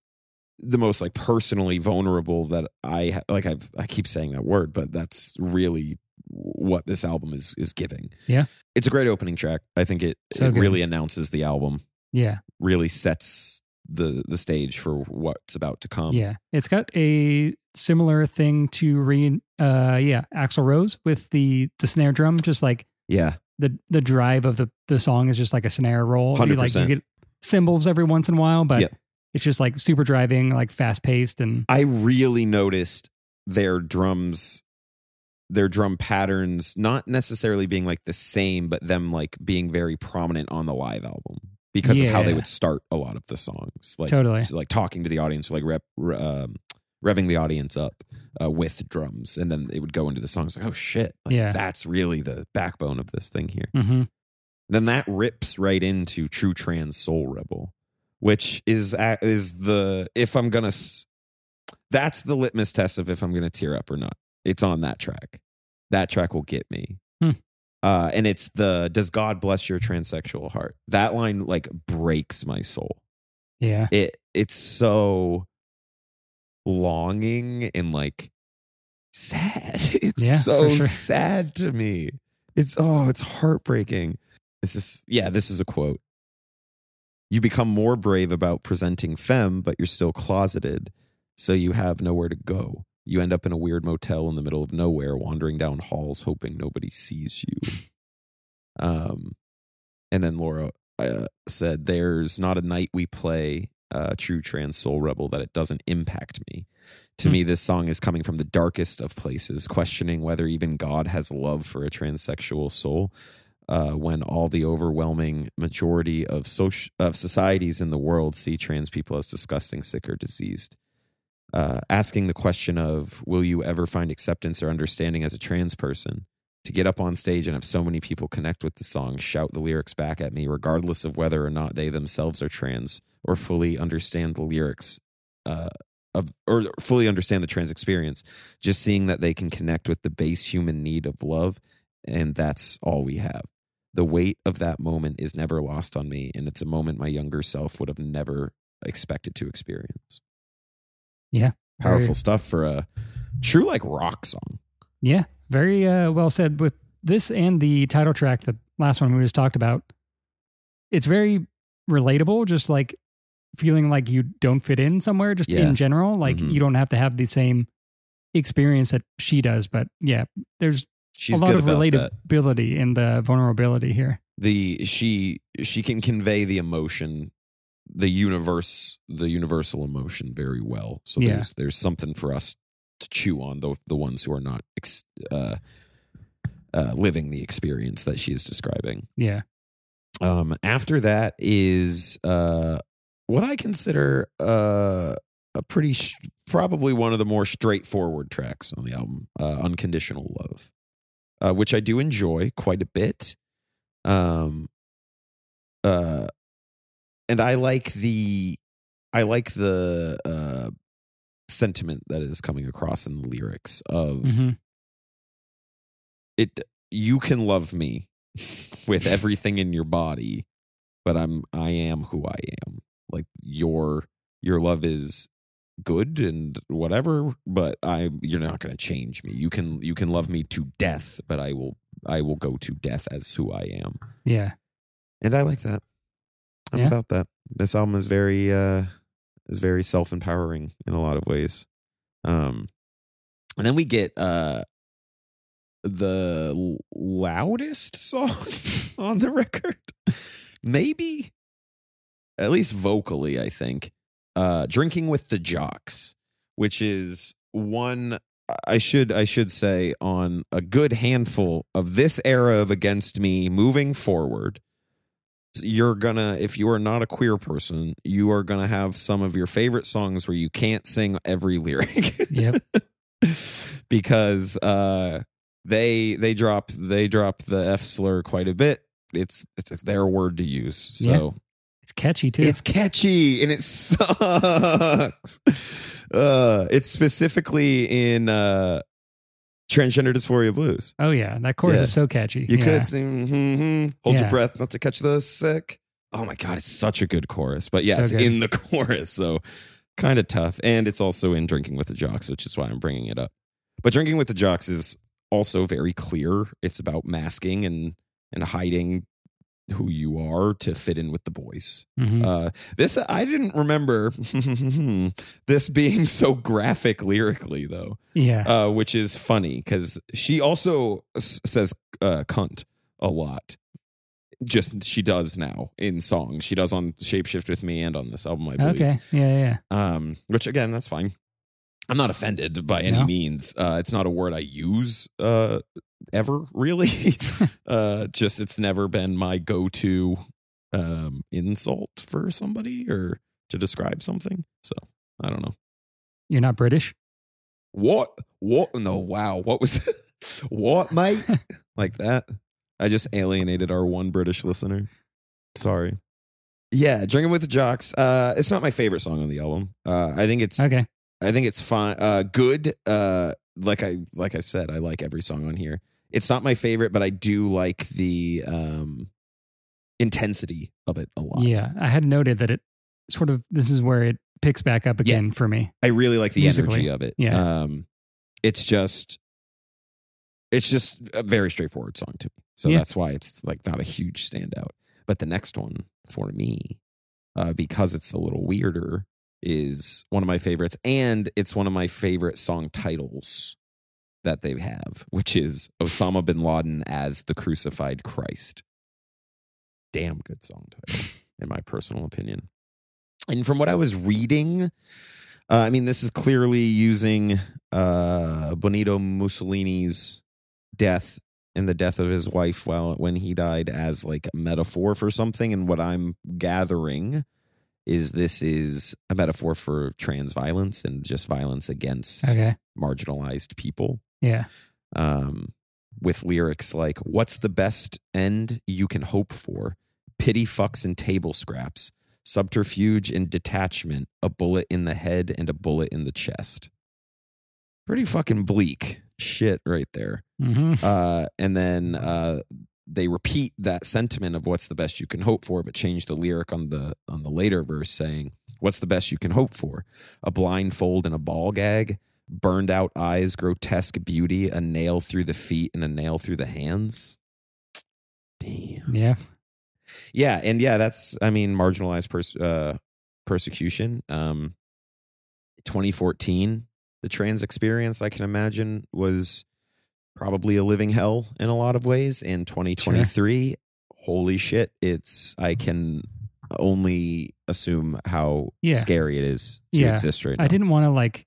the most like personally vulnerable that I ha- like. I've I keep saying that word, but that's really what this album is is giving. Yeah. it's a great opening track. I think it So it good. really announces the album, Yeah. really sets the the stage for what's about to come. Yeah. It's got a similar thing to re uh yeah, Axl Rose with the the snare drum, just like yeah, the the drive of the the song is just like a snare roll. You, Like you 100%. get cymbals every once in a while, but it's just like super driving, like fast paced and I really noticed their drums, their drum patterns, not necessarily being like the same, but them like being very prominent on the live album because of how they would start a lot of the songs, like totally. like talking to the audience, like rep, um, revving the audience up uh, with drums, and then it would go into the songs like, oh shit, like, Yeah. that's really the backbone of this thing here. hmm Then that rips right into True Trans Soul Rebel, which is is the if I'm gonna that's the litmus test of if I'm gonna tear up or not. It's on that track. That track will get me. Hmm. Uh, and it's the does God bless your transsexual heart? That line like breaks my soul. Yeah. It it's so longing and like sad. It's Yeah, so sure. sad to me. It's oh, it's heartbreaking. This is yeah, this is a quote. You become more brave about presenting femme, but you're still closeted, so you have nowhere to go. You end up in a weird motel in the middle of nowhere, wandering down halls, hoping nobody sees you. Um, and then Laura uh, said, "There's not a night we play uh, True Trans Soul Rebel that it doesn't impact me. To Hmm. me, this song is coming from the darkest of places, questioning whether even God has love for a transsexual soul. Uh, when all the overwhelming majority of social of societies in the world see trans people as disgusting, sick, or diseased." Uh, asking the question of will you ever find acceptance or understanding as a trans person to get up on stage and have so many people connect with the song, shout the lyrics back at me, regardless of whether or not they themselves are trans or fully understand the lyrics uh, of or fully understand the trans experience. Just seeing that they can connect with the base human need of love, and that's all we have. The weight of that moment is never lost on me, and it's a moment my younger self would have never expected to experience. Yeah. Powerful stuff for a true like rock song. Yeah, very uh, well said. With this and the title track, the last one we just talked about, it's very relatable. Just like feeling like you don't fit in somewhere, just Yeah. in general. Like Mhm. you don't have to have the same experience that she does, but yeah, there's She's a lot of about that. relatability in the vulnerability here. the she she can convey the emotion the universe the universal emotion very well so Yeah. there's there's something for us to chew on the the ones who are not ex, uh, uh, living the experience that she is describing. Yeah, um after that is uh what i consider uh a pretty sh- probably one of the more straightforward tracks on the album uh unconditional love uh which i do enjoy quite a bit. Um uh and i like the i like the uh sentiment that is coming across in the lyrics of Mhm. it you can love me with everything in your body but i'm i am who i am. Like your your love is good and whatever but i you're not going to change me. You can you can love me to death but i will i will go to death as who i am. Yeah, and i like that. I'm Yeah. about that. This album is very uh is very self-empowering in a lot of ways. Um and then we get uh the loudest song on the record. Maybe at least vocally i think uh drinking with the jocks which is one i should i should say on a good handful of this era of against me moving forward you're gonna if you are not a queer person you are gonna have some of your favorite songs where you can't sing every lyric. Yep, because uh they they drop they drop the f slur quite a bit. It's it's their word to use so it's catchy too. it's catchy and it sucks. Uh it's specifically in uh Transgender Dysphoria Blues. Oh yeah, that chorus Yeah. is so catchy. You yeah. could sing, hmm, hmm, hold Yeah. your breath not to catch the sick. Oh my God, it's such a good chorus. But yeah, So it's good. in the chorus. So kind of tough. And it's also in Drinking with the Jocks, which is why I'm bringing it up. But Drinking with the Jocks is also very clear. It's about masking and, and hiding who you are to fit in with the boys. Mhm. Uh, this I didn't remember this being so graphic lyrically though, yeah. uh, which is funny because she also s- says uh, "cunt" a lot. Just she does now in songs. She does on "Shapeshift with Me" and on this album, I believe. okay. Yeah, yeah. Um, which again, that's fine. I'm not offended by any No. means. Uh, it's not a word I use uh, ever, really. uh, just it's never been my go-to um, insult for somebody or to describe something. So I don't know. You're not British. What? What? No, wow. What was what, mate? like that. I just alienated our one British listener. Sorry. Yeah, Drinking with the Jocks. Uh, it's not my favorite song on the album. Uh, I think it's Okay. I think it's fine. Uh, good. Uh, like I like I said, I like every song on here. It's not my favorite, but I do like the um, intensity of it a lot. Yeah, I had noted that it sort of this is where it picks back up again for me. I really like the Musically, energy of it. yeah. Um, it's just, it's just a very straightforward song to me. So Yeah. that's why it's like not a huge standout. But the next one for me, uh, because it's a little weirder, is one of my favorites, and it's one of my favorite song titles that they have, which is Osama bin Laden as the crucified Christ. Damn good song title, in my personal opinion. And from what I was reading, uh, I mean, this is clearly using uh, Benito Mussolini's death and the death of his wife while when he died as like a metaphor for something. And what I'm gathering is this is a metaphor for trans violence and just violence against Okay. marginalized people. Yeah. Um, with lyrics like, "What's the best end you can hope for? Pity fucks and table scraps." subterfuge and detachment, a bullet in the head and a bullet in the chest. Pretty fucking bleak shit right there. hmm Uh, and then uh, they repeat that sentiment of what's the best you can hope for, but change the lyric on the on the later verse saying, "What's the best you can hope for? A blindfold and a ball gag." Burned out eyes, grotesque beauty, a nail through the feet and a nail through the hands. Damn. Yeah. Yeah, and yeah, that's I mean marginalized pers- uh, persecution. Um, 2014, the trans experience I can imagine was probably a living hell in a lot of ways. In 2023, holy shit, it's I can only assume how Yeah. scary it is to Yeah. exist right now. I didn't want to like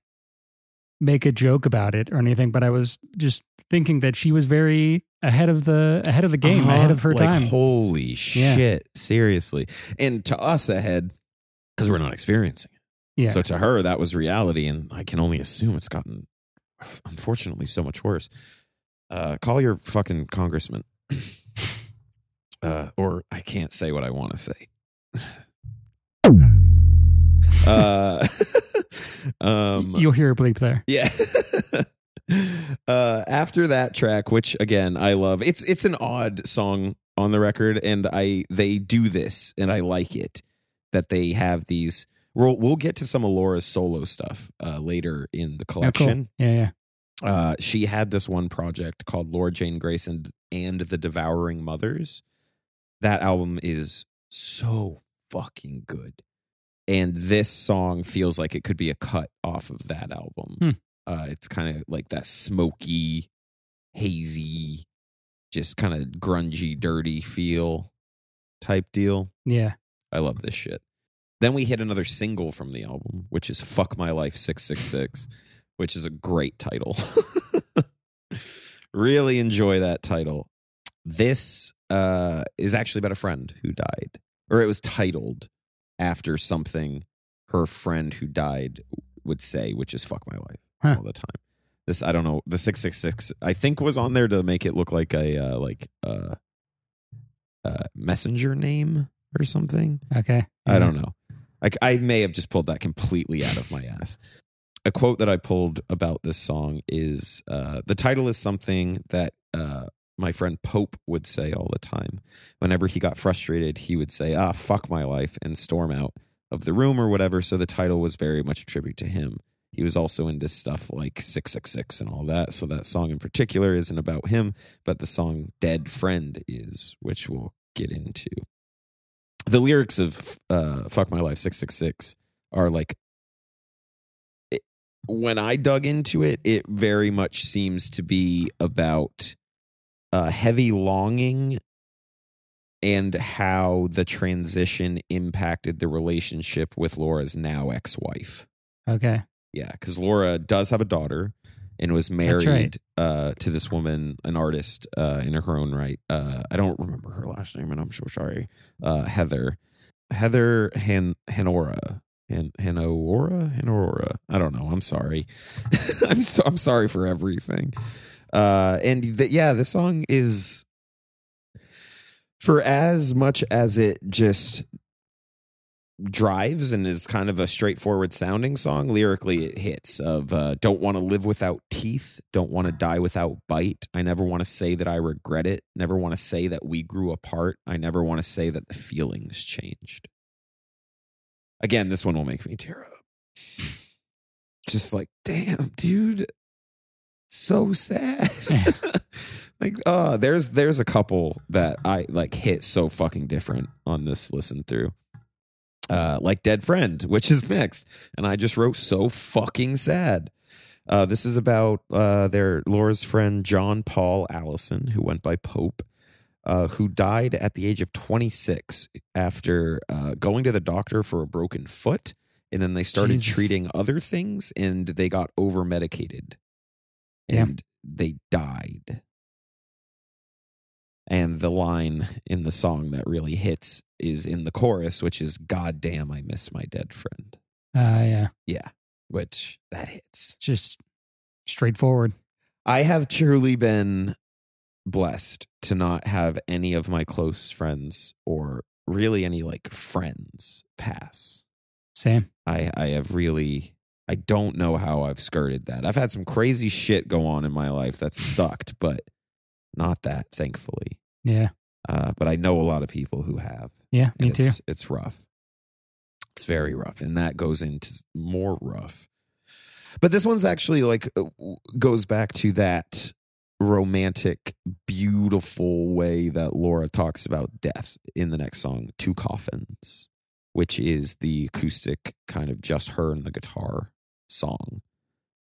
make a joke about it or anything, but I was just thinking that she was very ahead of the ahead of the game, Uh-huh. ahead of her like, time. Holy Yeah. shit, seriously. And to us ahead because we're not experiencing it. yeah. So to her, that was reality, and I can only assume it's gotten, unfortunately, so much worse. Uh, call your fucking congressman, uh, or I can't say what I want to say. uh, um, You'll hear a bleep there. yeah. uh, after that track, which again I love, it's it's an odd song on the record, and I they do this, and I like it that they have these. We'll we'll get to some of Laura's solo stuff uh, later in the Oh, cool. collection. Yeah, yeah. Uh, she had this one project called Laura Jane Grace and the Devouring Mothers. That album is so fucking good, and this song feels like it could be a cut off of that album. Hmm. Uh, it's kind of like that smoky, hazy, just kind of grungy, dirty feel type deal. Yeah. I love this shit. Then we hit another single from the album, which is Fuck My Life 666, which is a great title. really enjoy that title. This uh, is actually about a friend who died, or it was titled after something her friend who died would say, which is "fuck my life" Huh. all the time. This I don't know. The six six six I think was on there to make it look like a uh, like uh, uh, messenger name or something. Okay. I don't know. Like I may have just pulled that completely out of my ass. A quote that I pulled about this song is uh, the title is something that uh, my friend Pope would say all the time. Whenever he got frustrated, he would say, "Ah, fuck my life," and storm out of the room or whatever. So the title was very much a tribute to him. He was also into stuff like 666 and all that. So that song in particular isn't about him, but the song Dead Friend is, which we'll get into. The lyrics of uh, Fuck My Life 666 are like, when I dug into it, it very much seems to be about uh, heavy longing and how the transition impacted the relationship with Laura's now ex wife. Okay. Yeah, because Laura does have a daughter and was married right. uh, to this woman, an artist uh, in her own right. Uh, I don't remember her last name, and I'm so sorry. Uh, Heather, Heather Han Hanora. Han Hanora Hanora. I don't know. I'm sorry. I'm so I'm sorry for everything. Uh, and th- yeah, this song is for as much as it just drives and is kind of a straightforward sounding song lyrically it hits of uh, don't want to live without teeth don't want to die without bite i never want to say that i regret it never want to say that we grew apart i never want to say that the feelings changed again this one will make me tear up just like damn dude so sad like uh there's there's a couple that i like hit so fucking different on this listen through uh, like Dead Friend, which is next. And I just wrote so fucking sad. Uh, this is about uh, their Laura's friend John Paul Allison, who went by Pope, uh, who died at the age of 26 after uh, going to the doctor for a broken foot. And then they started Jesus. treating other things and they got over medicated. Yeah. And they died. And the line in the song that really hits is in the chorus, which is God damn, I miss my dead friend. Uh, yeah. Yeah. Which that hits. Just straightforward. I have truly been blessed to not have any of my close friends or really any like friends pass. Same. I I have really I don't know how I've skirted that. I've had some crazy shit go on in my life that sucked, but not that, thankfully. Yeah. Uh, but I know a lot of people who have. Yeah. Me and too. it's, It's rough. It's very rough, and that goes into more rough. But this one's actually like uh, goes back to that romantic, beautiful way that Laura talks about death in the next song, Two Coffins, which is the acoustic kind of just her and the guitar song.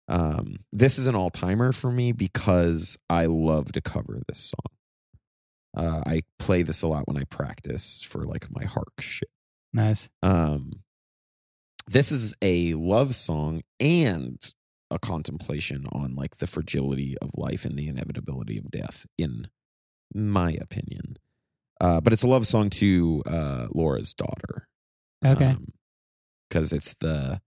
Um, this is an all timer for me because I love to cover this song. Uh, I play this a lot when I practice for like my hark shit. Nice. Um, this is a love song and a contemplation on like the fragility of life and the inevitability of death, in my opinion. Uh, but it's a love song to uh, Laura's daughter. Okay. Because it's the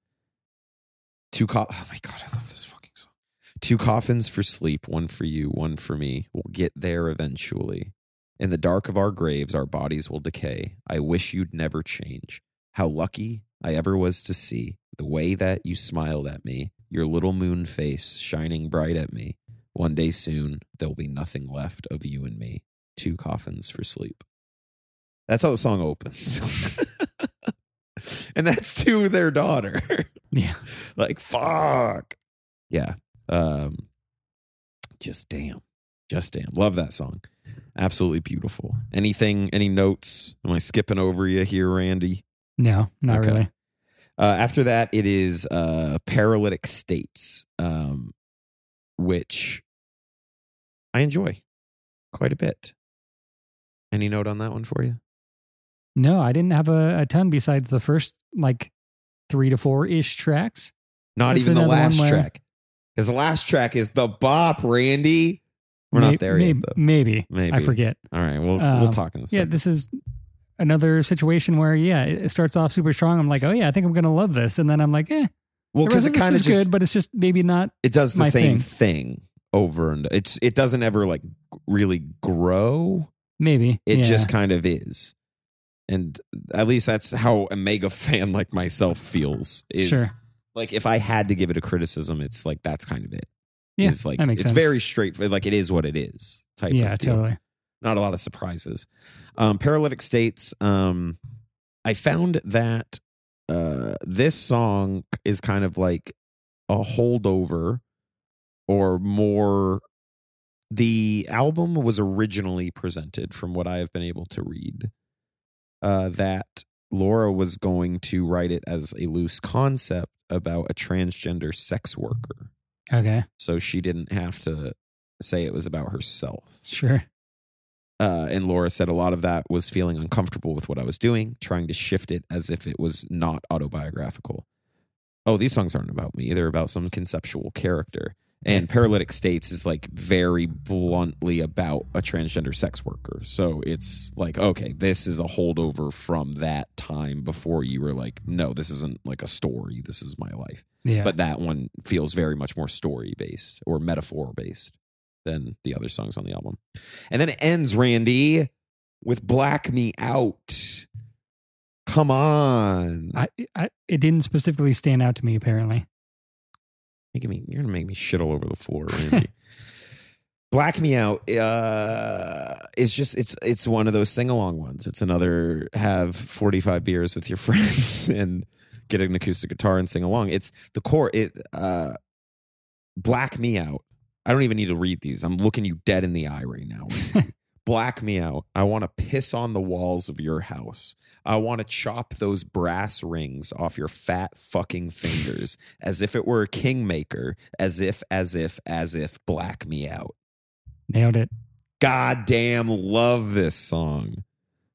two co- Oh my God, I love this fucking song. Two coffins for sleep, one for you, one for me. We'll get there eventually. In the dark of our graves, our bodies will decay. I wish you'd never change. How lucky I ever was to see the way that you smiled at me, your little moon face shining bright at me. One day soon, there'll be nothing left of you and me. Two coffins for sleep. That's how the song opens. and that's to their daughter. yeah. like, fuck. Yeah. Um, just damn. Just damn. Love that song. Absolutely beautiful. Anything, any notes? Am I skipping over you here, Randy? No, not Okay. really. Uh, after that, it is uh, Paralytic States, um, which I enjoy quite a bit. Any note on that one for you? No, I didn't have a, a ton besides the first like three to four ish tracks. Not That's even the last where- track. Because the last track is the bop, Randy. We're not there may- yet, though. Maybe. Maybe. I forget. All right, we'll we'll Um, talk in a Yeah, this is another situation where yeah, it starts off super strong. I'm like, oh yeah, I think I'm gonna love this, and then I'm like, eh, well, because it kind of is good, but it's just maybe not. it does the same thing. thing over and it's it doesn't ever like really grow. Maybe It yeah. just kind of is. And at least that's how a mega fan like myself feels. Is Sure. Like if I had to give it a criticism, it's like that's kind of it. Yeah, it's like it's sense. very straight. Like it is what it is. Type. yeah, totally. Not a lot of surprises. Um, Paralytic States. Um, I found that uh, this song is kind of like a holdover, or more. The album was originally presented, from what I have been able to read, uh, that Laura was going to write it as a loose concept about a transgender sex worker. Okay, So she didn't have to say it was about herself. sure. Uh, and Laura said a lot of that was feeling uncomfortable with what I was doing, trying to shift it as if it was not autobiographical. Oh, these songs aren't about me. They're about some conceptual character. And Paralytic States is like very bluntly about a transgender sex worker. So it's like, okay, this is a holdover from that time before you were like, no, this isn't like a story. This is my life. Yeah, But that one feels very much more story based or metaphor based than the other songs on the album. And then it ends, Randy, with Black Me Out. Come on. I, I it didn't specifically stand out to me. Apparently, Making me, you're gonna make me shit all over the floor, Randy. Black Me Out uh, is just it's it's one of those sing along ones. It's another have 45 beers with your friends and get an acoustic guitar and sing along. It's the core. It uh, Black Me Out. I don't even need to read these. I'm looking you dead in the eye right now. Black me out. I want to piss on the walls of your house. I want to chop those brass rings off your fat fucking fingers as if it were a kingmaker, as if, as if, as if, black me out. nailed it. Goddamn, love this song.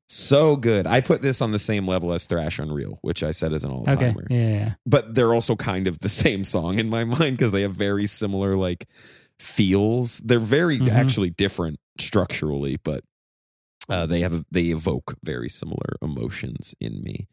So good. I put this on the same level as Thrash Unreal, which I said is an all Okay, timer. yeah, yeah, But they're also kind of the same song in my mind because they have very similar like feels. They're very Mhm. actually different structurally, but uh, they have they evoke very similar emotions in me.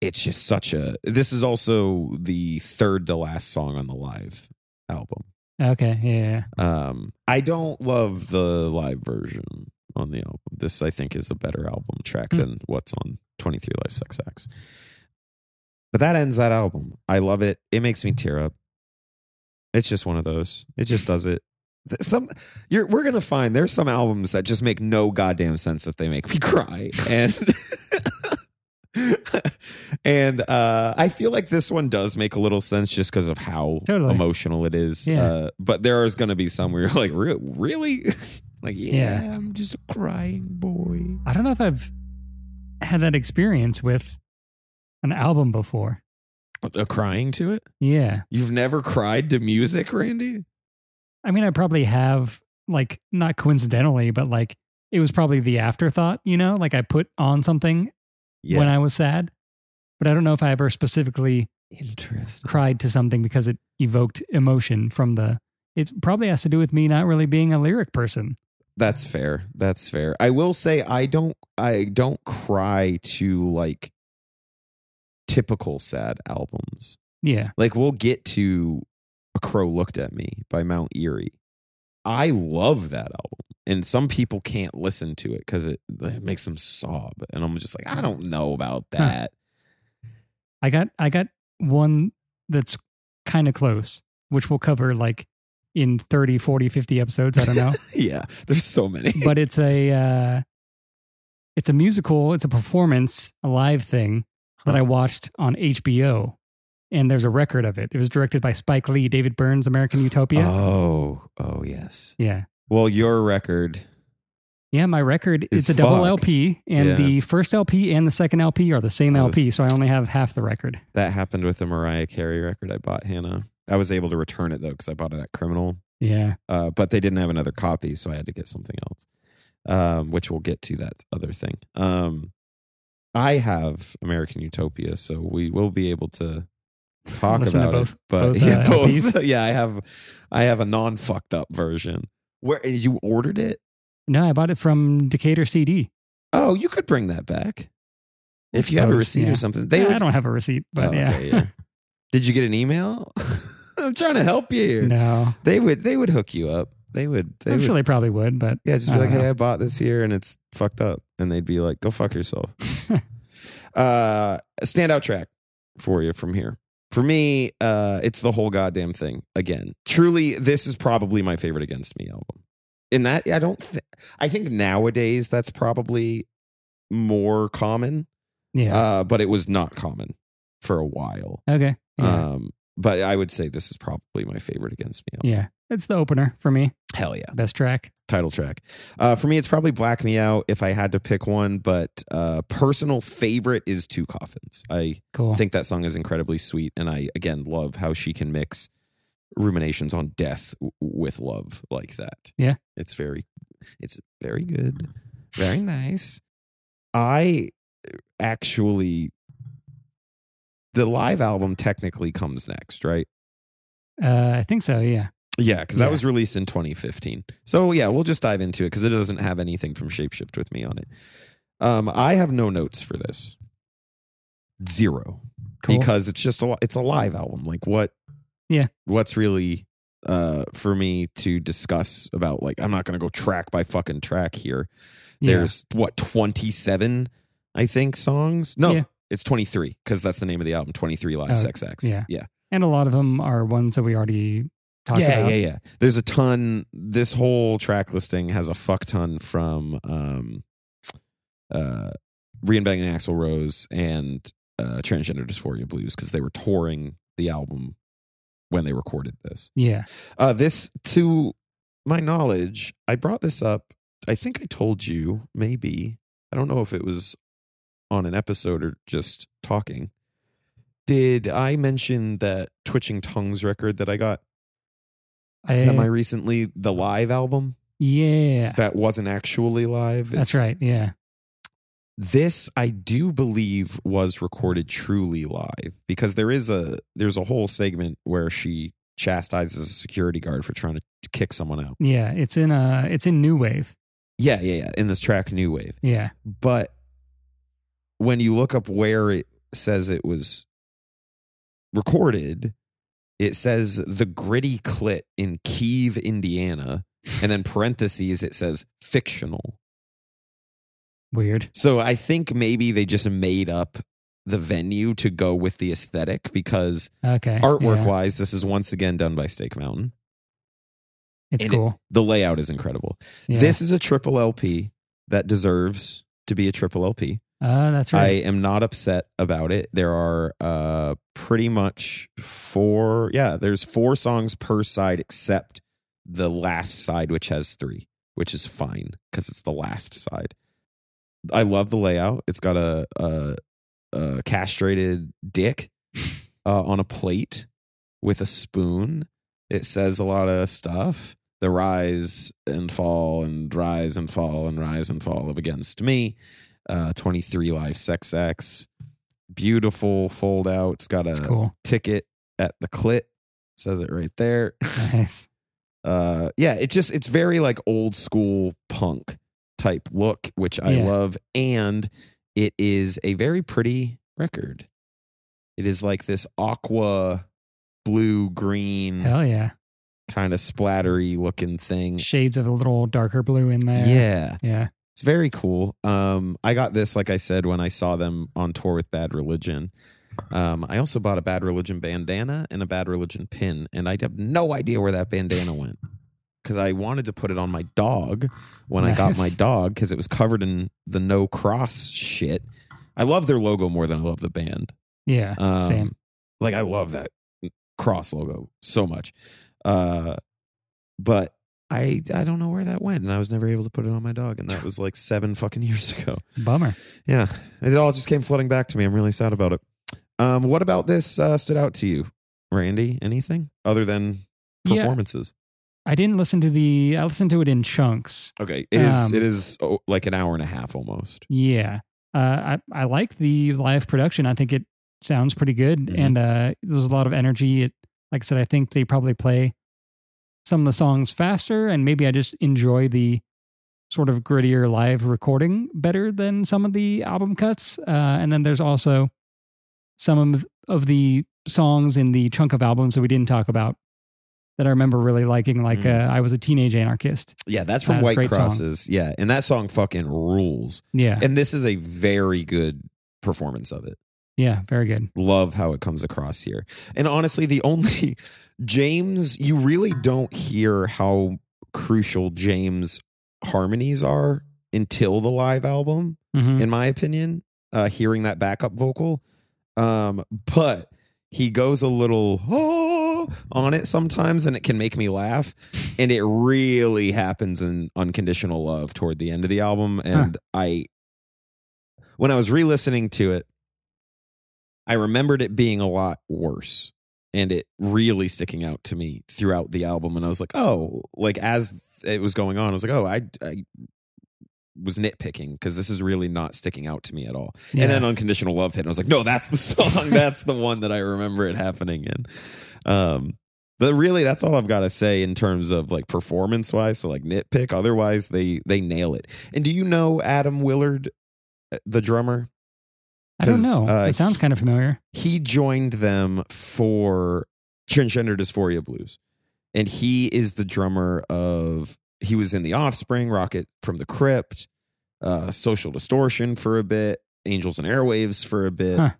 It's just such a. This is also the third to last song on the live album. Okay, yeah. Um, I don't love the live version on the album. This, I think, is a better album track Hmm. than what's on 23 Live Sex Acts. But that ends that album. I love it. It makes me tear up. It's just one of those. It just does it. Some you're we're gonna find there's some albums that just make no goddamn sense that they make me cry. And and uh I feel like this one does make a little sense just because of how Totally. emotional it is. Yeah. Uh, but there is gonna be some where you're like, "Re- really? like, yeah, Yeah. I'm just a crying boy. I don't know if I've had that experience with an album before. A crying to it? Yeah. You've never cried to music, Randy? I mean, I probably have, like, not coincidentally, but like, it was probably the afterthought, you know? Like, I put on something Yeah. when I was sad, but I don't know if I ever specifically Interesting. cried to something because it evoked emotion from the. It probably has to do with me not really being a lyric person. That's fair. That's fair. I will say I don't I don't cry to like typical sad albums. Yeah. Like we'll get to A Crow Looked at Me by Mount Eerie. I love that album. And some people can't listen to it because it, it makes them sob. And I'm just like, I don't know about that. I got I got one that's kind of close, which we'll cover like in 30, 40, 50 episodes. I don't know. yeah. There's so many. but it's a uh, it's a musical. It's a performance, a live thing that I watched on HBO, and there's a record of it. It was directed by Spike Lee, David Byrne's, American Utopia. Oh, oh yes. yeah, Well, your record yeah. My record Is it's a double. LP, and Yeah. the first LP and the second LP are the same was- LP, so I only have half the record. that happened with the Mariah Carey record I bought, Hannah. I was able to return it though because I bought it at Criminal, Yeah, uh, but they didn't have another copy, so I had to get something else. Um, which we'll get to that other thing. Um, I have American Utopia, so we will be able to talk Listen to about both- it. But both, yeah, uh, both. Yeah, I have, I have a non fucked up version. Where you ordered it? no, I bought it from Decatur CD. Oh, you could bring that back if you have a receipt yeah. or something. They I would don't have a receipt, but Oh, yeah, okay, Did you get an email? I'm trying to help you no, They would they would hook you up. They would they I'm would sure they probably would, but yeah, just be like, don't hey. I bought this here and it's fucked up. And they'd be like, go fuck yourself. uh a standout track for you from here. For me, uh, it's the whole goddamn thing. Again, truly, this is probably my favorite Against Me album. In that, I don't. Th- I think nowadays that's probably more common, Yeah. uh, but it was not common for a while. okay. Yeah. Um, but I would say this is probably my favorite Against Me album. yeah. It's the opener for me. Hell yeah, Best track. title track. Uh, for me, it's probably Black Me Out if I had to pick one. But uh, personal favorite is Two Coffins. I Cool. Think that song is incredibly sweet, and I again love how she can mix ruminations on death w- with love like that. Yeah. it's very, it's very good, very nice. I actually, the live album technically comes next, right? uh, I think so. Yeah. Yeah, because that was released in 2015. So yeah, we'll just dive into it because it doesn't have anything from Shapeshift with me on it. Um, I have no notes for this. Zero Cool. because it's just a it's a live album. Like what? Yeah. What's really uh for me to discuss about? Like I'm not going to go track by fucking track here. yeah. There's what 27, I think songs. No, Yeah. it's 23 because that's the name of the album. 23 Live Oh, Sex Acts. yeah. yeah. and a lot of them are ones that we already talked yeah, about. yeah, yeah. There's a ton. This whole track listing has a fuck ton from um, uh, reinventing Axl Rose and uh, Transgender Dysphoria Blues because they were touring the album when they recorded this. Yeah. Uh, this, to my knowledge, I brought this up. I think I told you, maybe. I don't know if it was on an episode or just talking. Did I mention that Twitching Tongues record that I got semi recently? The live album yeah. that wasn't actually live. That's right. Yeah. This I do believe was recorded truly live because there is a there's a whole segment where she chastises a security guard for trying to kick someone out. Yeah. It's in uh it's in New Wave. Yeah, yeah, yeah. In this track, New Wave. Yeah. But when you look up where it says it was recorded, it says the gritty clit in Kiev, Indiana. And then parentheses, it says fictional. Weird. So I think maybe they just made up the venue to go with the aesthetic because Okay. artwork yeah. wise, this is once again done by Steak Mountain. It's and it- cool. The layout is incredible. Yeah. This is a triple LP that deserves to be a triple LP. Uh, that's right. I am not upset about it. There are uh pretty much four yeah, there's four songs per side except the last side which has 3, which is fine cuz it's the last side. I love the layout. It's got a a, a castrated dick uh, on a plate with a spoon. It says a lot of stuff. The rise and fall and rise and fall and rise and fall of Against Me uh, 23 Live Sex Acts. Beautiful fold out. It's got a cool. ticket at the clit. Says it right there. Nice. Uh, yeah, it just it's very like old school punk type look, which I Yeah. love, and it is a very pretty record. It is like this aqua blue green Hell yeah. kind of splattery looking thing. Shades of a little darker blue in there. Yeah. Yeah. It's very cool. Um, I got this, like I said, when I saw them on tour with Bad Religion. Um, I also bought a Bad Religion bandana and a Bad Religion pin, and I have no idea where that bandana went because I wanted to put it on my dog when I got my dog because it was covered in the no cross shit. I love their logo more than I love the band. Yeah. Um, Same. Like I love that cross logo so much. Uh, but I I don't know where that went, and I was never able to put it on my dog, and that was like seven fucking years ago. Bummer. Yeah, it all just came flooding back to me. I'm really sad about it. Um, what about this uh, stood out to you, Randy? Anything other than Yeah. performances? I didn't listen to the. I listened to it in chunks. Okay, it is. Um, it is oh, like an hour and a half almost. Yeah. Uh, I I like the live production. I think it sounds pretty good, Mhm. and uh, there's a lot of energy. It, like I said, I think they probably play some of the songs faster, and maybe I just enjoy the sort of grittier live recording better than some of the album cuts. Uh, and then there's also some of, of the songs in the chunk of albums that we didn't talk about that I remember really liking, like Mm. uh, I was a teenage anarchist. Yeah, that's from That's White great song. Crosses. Yeah, and that song fucking rules. Yeah. And this is a very good performance of it. Yeah, very good. Love how it comes across here. And honestly, the only James, you really don't hear how crucial James harmonies are until the live album, hmm in my opinion. Uh, hearing that backup vocal, um, but he goes a little oh, on it sometimes, and it can make me laugh. And it really happens in "Unconditional Love" toward the end of the album. And I, when I was re-listening to it, I remembered it being a lot worse and it really sticking out to me throughout the album. And I was like, oh, like as it was going on, I was like, oh, I, I was nitpicking because this is really not sticking out to me at all. Yeah. And then Unconditional Love hit. And I was like, no, that's the song. that's the one that I remember it happening in. Um, but really, that's all I've got to say in terms of like performance wise. So like nitpick. Otherwise, they they nail it. And do you know Atom Willard, uh, the drummer? I don't know. uh, it sounds kind of familiar. he joined them for Transgender Dysphoria Blues. And he is the drummer of, he was in The Offspring, Rocket from the Crypt, uh, Social Distortion for a bit, Angels and Airwaves for a bit. Huh.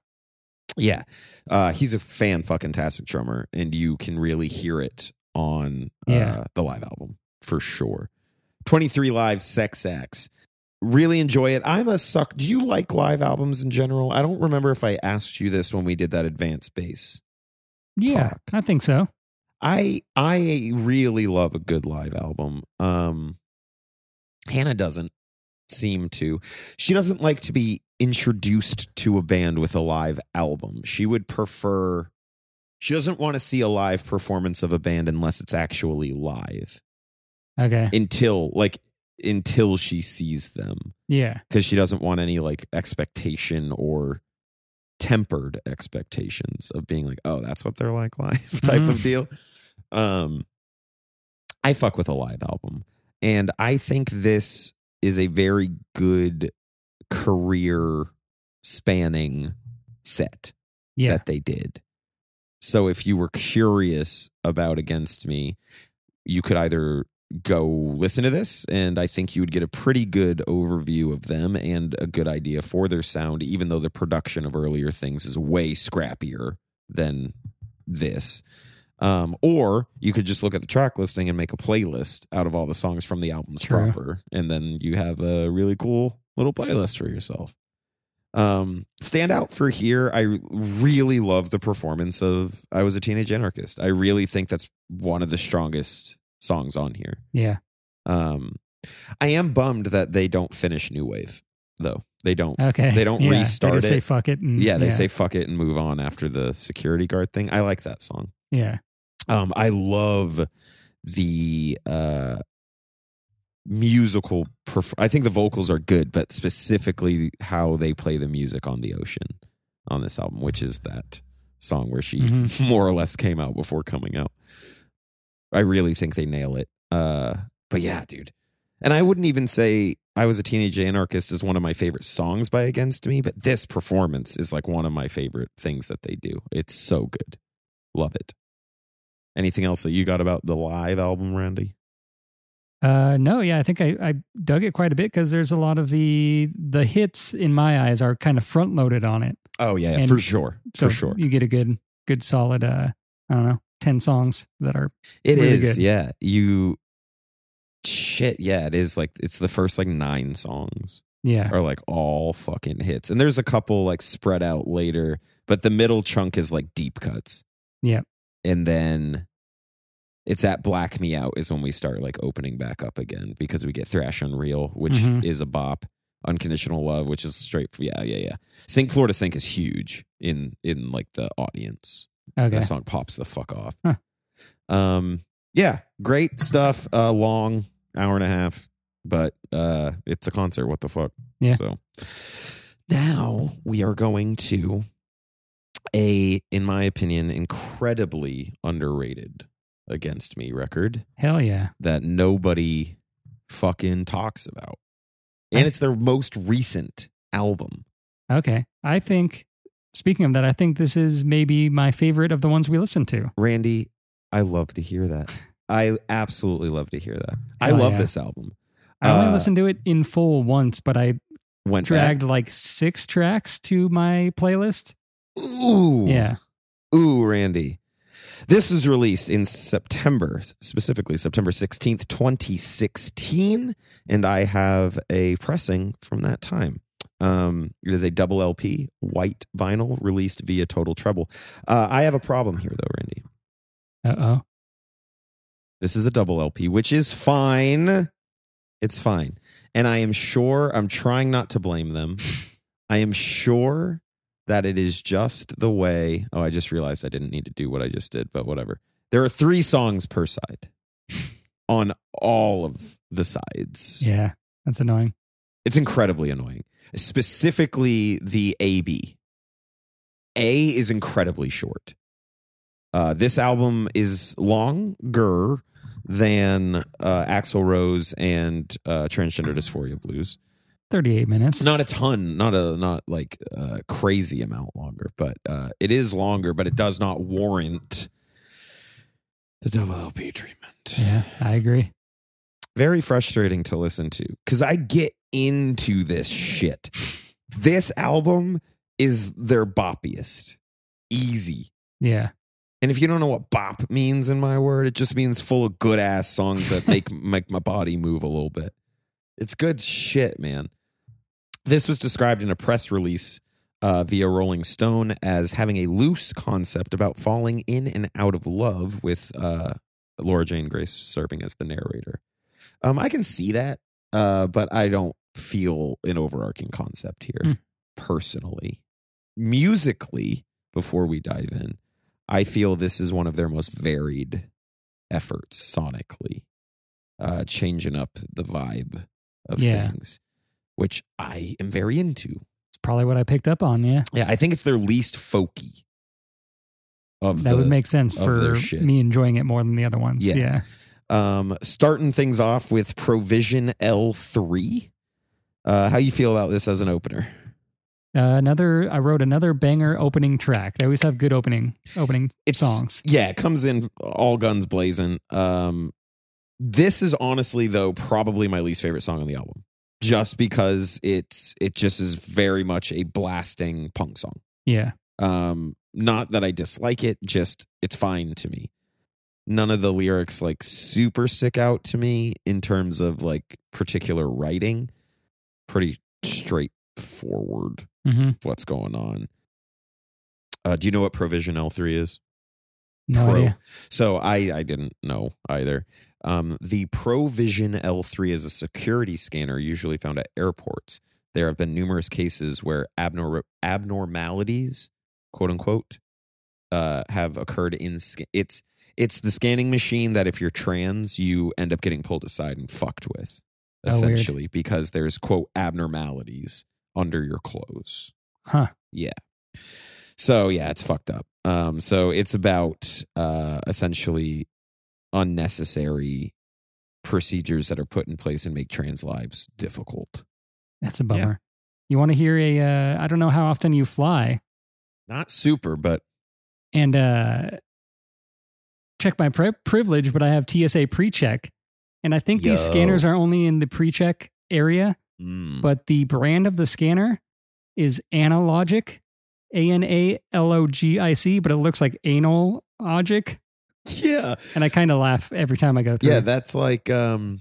Yeah. Uh, he's a fan fucking tastic drummer, and you can really hear it on uh, Yeah. the live album for sure. 23 live sex acts. Really enjoy it. I'm a suck. Do you like live albums in general? I don't remember if I asked you this when we did that advanced bass. Yeah, talk. I think so. I I really love a good live album. Um Hannah doesn't seem to. She doesn't like to be introduced to a band with a live album. She would prefer she doesn't want to see a live performance of a band unless it's actually live. Okay. Until like until she sees them Yeah. because she doesn't want any like expectation or tempered expectations of being like, oh, that's what they're like live type Mhm. of deal. Um, I fuck with a live album, and I think this is a very good career spanning set Yeah. that they did. So if you were curious about Against Me, you could either go listen to this, and I think you would get a pretty good overview of them and a good idea for their sound, even though the production of earlier things is way scrappier than this. Um, or you could just look at the track listing and make a playlist out of all the songs from the albums proper, and then you have a really cool little playlist for yourself. Um, stand out for here. I really love the performance of "I Was a Teenage Anarchist." I really think that's one of the strongest songs on here. Yeah. Um, I am bummed that they don't finish New Wave, though. They don't. Okay. They don't Yeah, restart they just Say it. fuck it. And, Yeah, they say fuck it and move on after the security guard thing. I like that song. Yeah. Um, I love the uh musical. Perf- I think the vocals are good, but specifically how they play the music on the ocean on this album, which is that song where she Mhm. more or less came out before coming out. I really think they nail it. Uh, but yeah, dude. And I wouldn't even say I was a teenage anarchist is one of my favorite songs by Against Me, but this performance is like one of my favorite things that they do. It's so good. Love it. Anything else that you got about the live album, Randy? Uh, no, yeah, I think I, I dug it quite a bit because there's a lot of the the hits in my eyes are kind of front loaded on it. Oh yeah, for sure, So for sure. you get a good good solid uh I don't know ten songs that are It really is, good. yeah. You shit, yeah. It is like it's the first like nine songs yeah are like all fucking hits, and there's a couple like spread out later, but the middle chunk is like deep cuts. Yeah. and then it's at Black Me Out is when we start like opening back up again because we get Thrash Unreal, which Mhm. is a bop. Unconditional Love, which is straight. Yeah, yeah, yeah. Sink Florida Sink is huge in in like the audience. Okay That song pops the fuck off. Huh. Um, yeah, great stuff. Uh, long hour and a half, but uh, it's a concert. What the fuck? Yeah. So now we are going to a, in my opinion, incredibly underrated Against Me record hell yeah that nobody fucking talks about, and I- it's their most recent album. okay I think speaking of that I think this is maybe my favorite of the ones we listened to Randy, I love to hear that. I absolutely love to hear that. I Hell love yeah. this album. I only Uh, listened to it in full once but I Went dragged back. like six tracks to my playlist Ooh. Yeah. Ooh, Randy. This was released in September, specifically September 16th, 2016. And I have a pressing from that time. Um, it is a double LP, white vinyl, released via Total Treble. Uh, I have a problem here, though, Randy. Uh oh. This is a double LP, which is fine. It's fine. And I am sure, I'm trying not to blame them. I am sure that it is just the way. Oh, I just realized I didn't need to do what I just did, but whatever. There are three songs per side on all of the sides. Yeah. That's annoying. It's incredibly annoying, specifically the AB. A is incredibly short. Uh, this album is longer than uh, Axl Rose and uh, Transgender Dysphoria Blues. 38 minutes. Not a ton, not a not like a crazy amount longer, but uh, it is longer. But it does not warrant the double LP treatment. Yeah, I agree. Very frustrating to listen to because I get into this shit. This album is their boppiest, easy. Yeah. And if you don't know what bop means in my word, it just means full of good ass songs that make make my body move a little bit. It's good shit, man. This was described in a press release uh, via Rolling Stone as having a loose concept about falling in and out of love with uh, Laura Jane Grace serving as the narrator. Um, I can see that, uh, but I don't feel an overarching concept here Hmm. personally. Musically, before we dive in, I feel this is one of their most varied efforts sonically, uh, changing up the vibe of Yeah. things, which I am very into. It's probably what I picked up on. Yeah. Yeah, I think it's their least folky. Of That the, would make sense for me enjoying it more than the other ones. Yeah. Yeah. Um, starting things off with Provision L three. Uh, how you feel about this as an opener? Uh, another, I wrote another banger opening track. They always have good opening opening It's songs. Yeah, it comes in all guns blazing. Um, this is honestly though probably my least favorite song on the album, just because it's it just is very much a blasting punk song. Yeah. Um, not that I dislike it, just it's fine to me. None of the lyrics like super stick out to me in terms of like particular writing. Pretty straightforward hmm what's going on. Uh, do you know what Provision L3 is? No Pro. idea. So I I didn't know either. Um, the Provision L3 is a security scanner usually found at airports. There have been numerous cases where abnor- abnormalities, quote unquote, uh, have occurred in sca- it's it's the scanning machine that if you're trans, you end up getting pulled aside and fucked with, Oh, essentially, because there's quote abnormalities under your clothes. Huh. Yeah. So yeah, it's fucked up. Um, so it's about uh, essentially unnecessary procedures that are put in place and make trans lives difficult. That's a bummer. You want to hear a, uh, I don't know how often you fly Not super, but and uh, check my pri- privilege, but I have TSA pre check. And I think these scanners are only in the pre check area, mm, but the brand of the scanner is Analogic, A N A L O G I C, but it looks like anal logic. yeah, And I kind of laugh every time I go through. yeah, that's like um,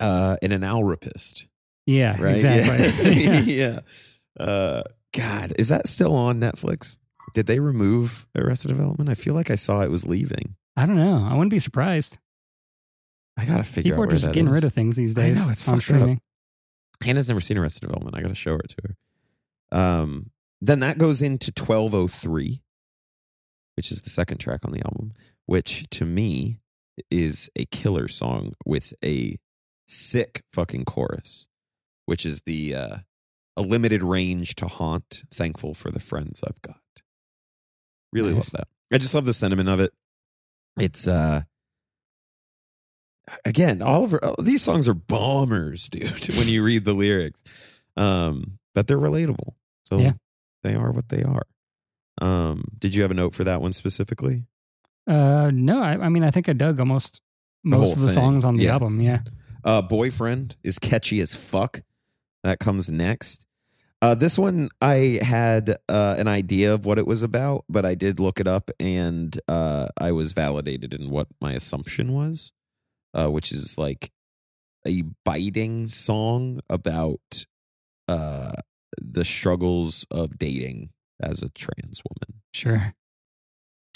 uh, an analrapist, yeah, right? exactly. Yeah. Yeah. yeah. Uh, God, is that still on Netflix? Did they remove Arrested Development? I feel like I saw it was leaving. I don't know. I wouldn't be surprised. I gotta figure People out are just getting is. rid of things these days. I know, it's on fucked up. Hannah's never seen Arrested Development. I got to show it to her. Um, then that goes into 1203, which is the second track on the album, which to me is a killer song with a sick fucking chorus, which is the uh, a limited range to haunt. Thankful for the friends I've got. Really Nice. love that. I just love the sentiment of it. It's uh again, Oliver these songs are bombers, dude, when you read the lyrics. Um, but they're relatable. So Yeah. they are what they are. Um, did you have a note for that one specifically? Uh, no, I, I mean, I think I dug almost most whole of the thing. songs on the Yeah. album. Yeah. Uh, Boyfriend is catchy as fuck. That comes next. Uh, this one, I had uh, an idea of what it was about, but I did look it up and uh, I was validated in what my assumption was, uh, which is like a biting song about uh, the struggles of dating as a trans woman. Sure.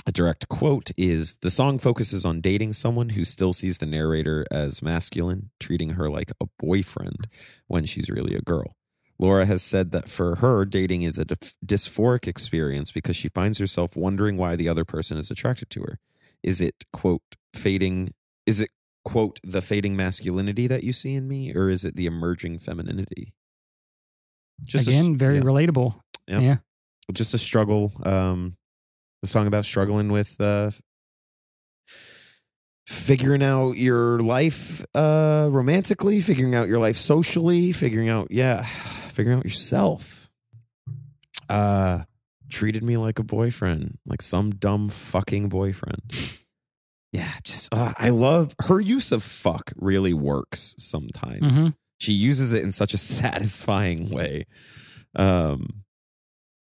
A direct quote is The song focuses on dating someone who still sees the narrator as masculine, treating her like a boyfriend when she's really a girl. Laura has said that for her, dating is a dysphoric experience because she finds herself wondering why the other person is attracted to her. Is it, quote, fading? Is it, quote, the fading masculinity that you see in me, or is it the emerging femininity? a s- Again, very yeah, relatable. Yeah. Yeah. just a struggle. Um, a song about struggling with uh, figuring out your life uh, romantically, figuring out your life socially, figuring out yeah, figuring out yourself. Uh, treated me like a boyfriend, like some dumb fucking boyfriend. Yeah, just uh, I love her use of fuck. Really works sometimes Mhm. she uses it in such a satisfying way. Um,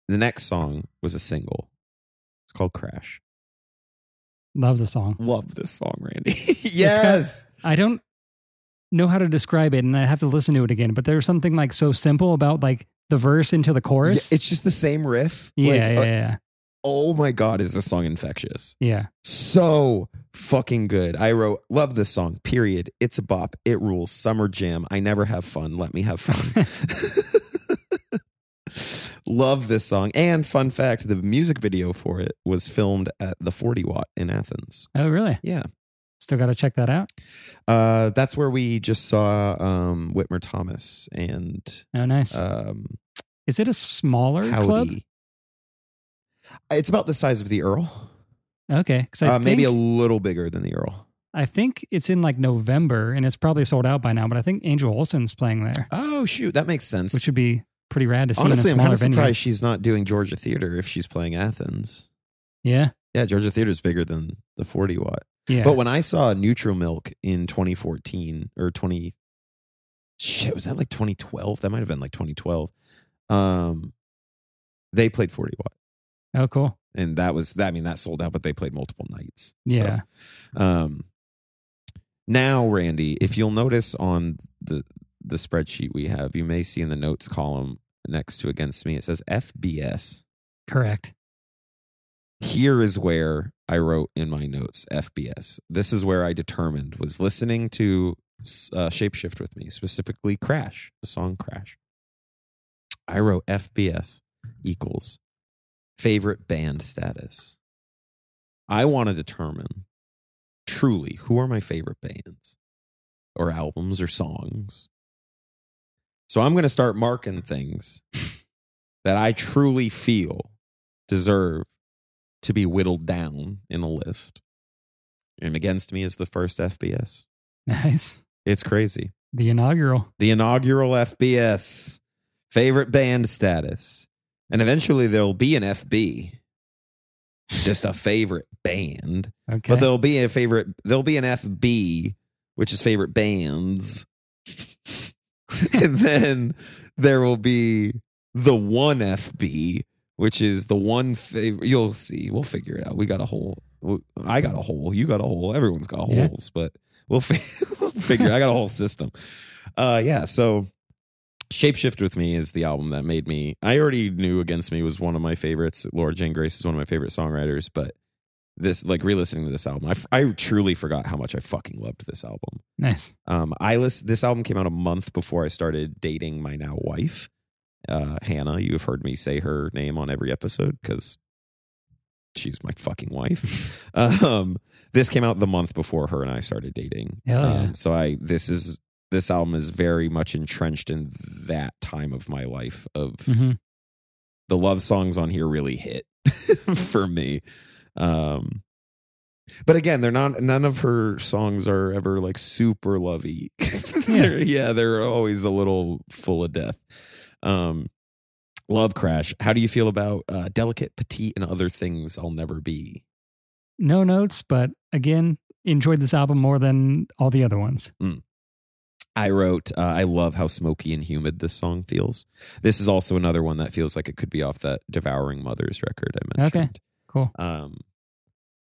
the next song was a single. It's called Crash. Love the song. Love this song, Randy. yes. I don't know how to describe it, and I have to listen to it again. But there's something like so simple about like the verse into the Yeah, chorus. it's just the same riff. yeah, Like, yeah, uh, yeah, oh my God, is this song infectious? yeah. So fucking good. I wrote, love this song, period. It's a bop. It rules. Summer jam. I never have fun. Let me have fun. love this song. And fun fact the music video for it was filmed at the 40 Watt in Athens. oh, really? Yeah. Still got to check that out. Uh, that's where we just saw um, Whitmer Thomas and Oh, nice. um, Is it a smaller club? It's about the size of the Earl. Okay, Uh, maybe a little bigger than the Earl. I think it's in like November, and it's probably sold out by now. But I think Angel Olsen's playing there, Oh, shoot. That makes sense. which would be pretty rad to see Honestly, I'm kind of venue. surprised she's not doing Georgia Theater if she's playing Athens. Yeah, Yeah, Georgia Theater is bigger than the 40 watt. Yeah. But when I saw Neutral Milk in 2014 or 20, shit, was that like 2012? That might have been like 2012. Um, they played 40 watt, oh, cool. and that was that. I mean, that sold out, but they played multiple nights. So, Yeah. um, now, Randy, if you'll notice on the the spreadsheet we have, you may see in the notes column next to against me, it says FBS. Correct. here is where I wrote in my notes FBS. This is where I determined was listening to uh, Shapeshift with me, specifically Crash, the song Crash. I wrote FBS equals favorite band status. I want to determine truly who are my favorite bands or albums or songs. So I'm going to start marking things that I truly feel deserve to be whittled down in a list. And against me is the first FBS. Nice. It's crazy. The inaugural. The inaugural FBS, favorite band status. And eventually there'll be an FB, just a favorite band. Okay. But there'll be a favorite, there'll be an FB, which is favorite bands. and then there will be the one FB, which is the one favorite. You'll see. We'll figure it out. We got a hole. I got a hole. You got a hole. Everyone's got Yeah. holes, but we'll, fi- we'll figure it. I got a whole system. Uh, yeah. So Shapeshift with Me is the album that made me. I already knew Against Me was one of my favorites. Laura Jane Grace is one of my favorite songwriters, but this, like re-listening to this album, I, f- I truly forgot how much I fucking loved this album. nice. Um, I list this album came out a month before I started dating my now wife, uh, Hannah. You have heard me say her name on every episode because she's my fucking wife. um, this came out the month before her and I started dating. Yeah. Um, so I this is this album is very much entrenched in that time of my life of hmm the love songs on here really hit for me. Um, but again, they're not. None of her songs are ever like super lovey. they're, yeah, they're always a little full of death. Um, Love Crash. How do you feel about uh, Delicate, Petite, and Other Things I'll Never Be? No notes, but again, enjoyed this album more than all the other ones. I wrote, uh, I love how smoky and humid this song feels. This is also another one that feels like it could be off that Devouring Mothers record I mentioned. Okay. Cool. Um,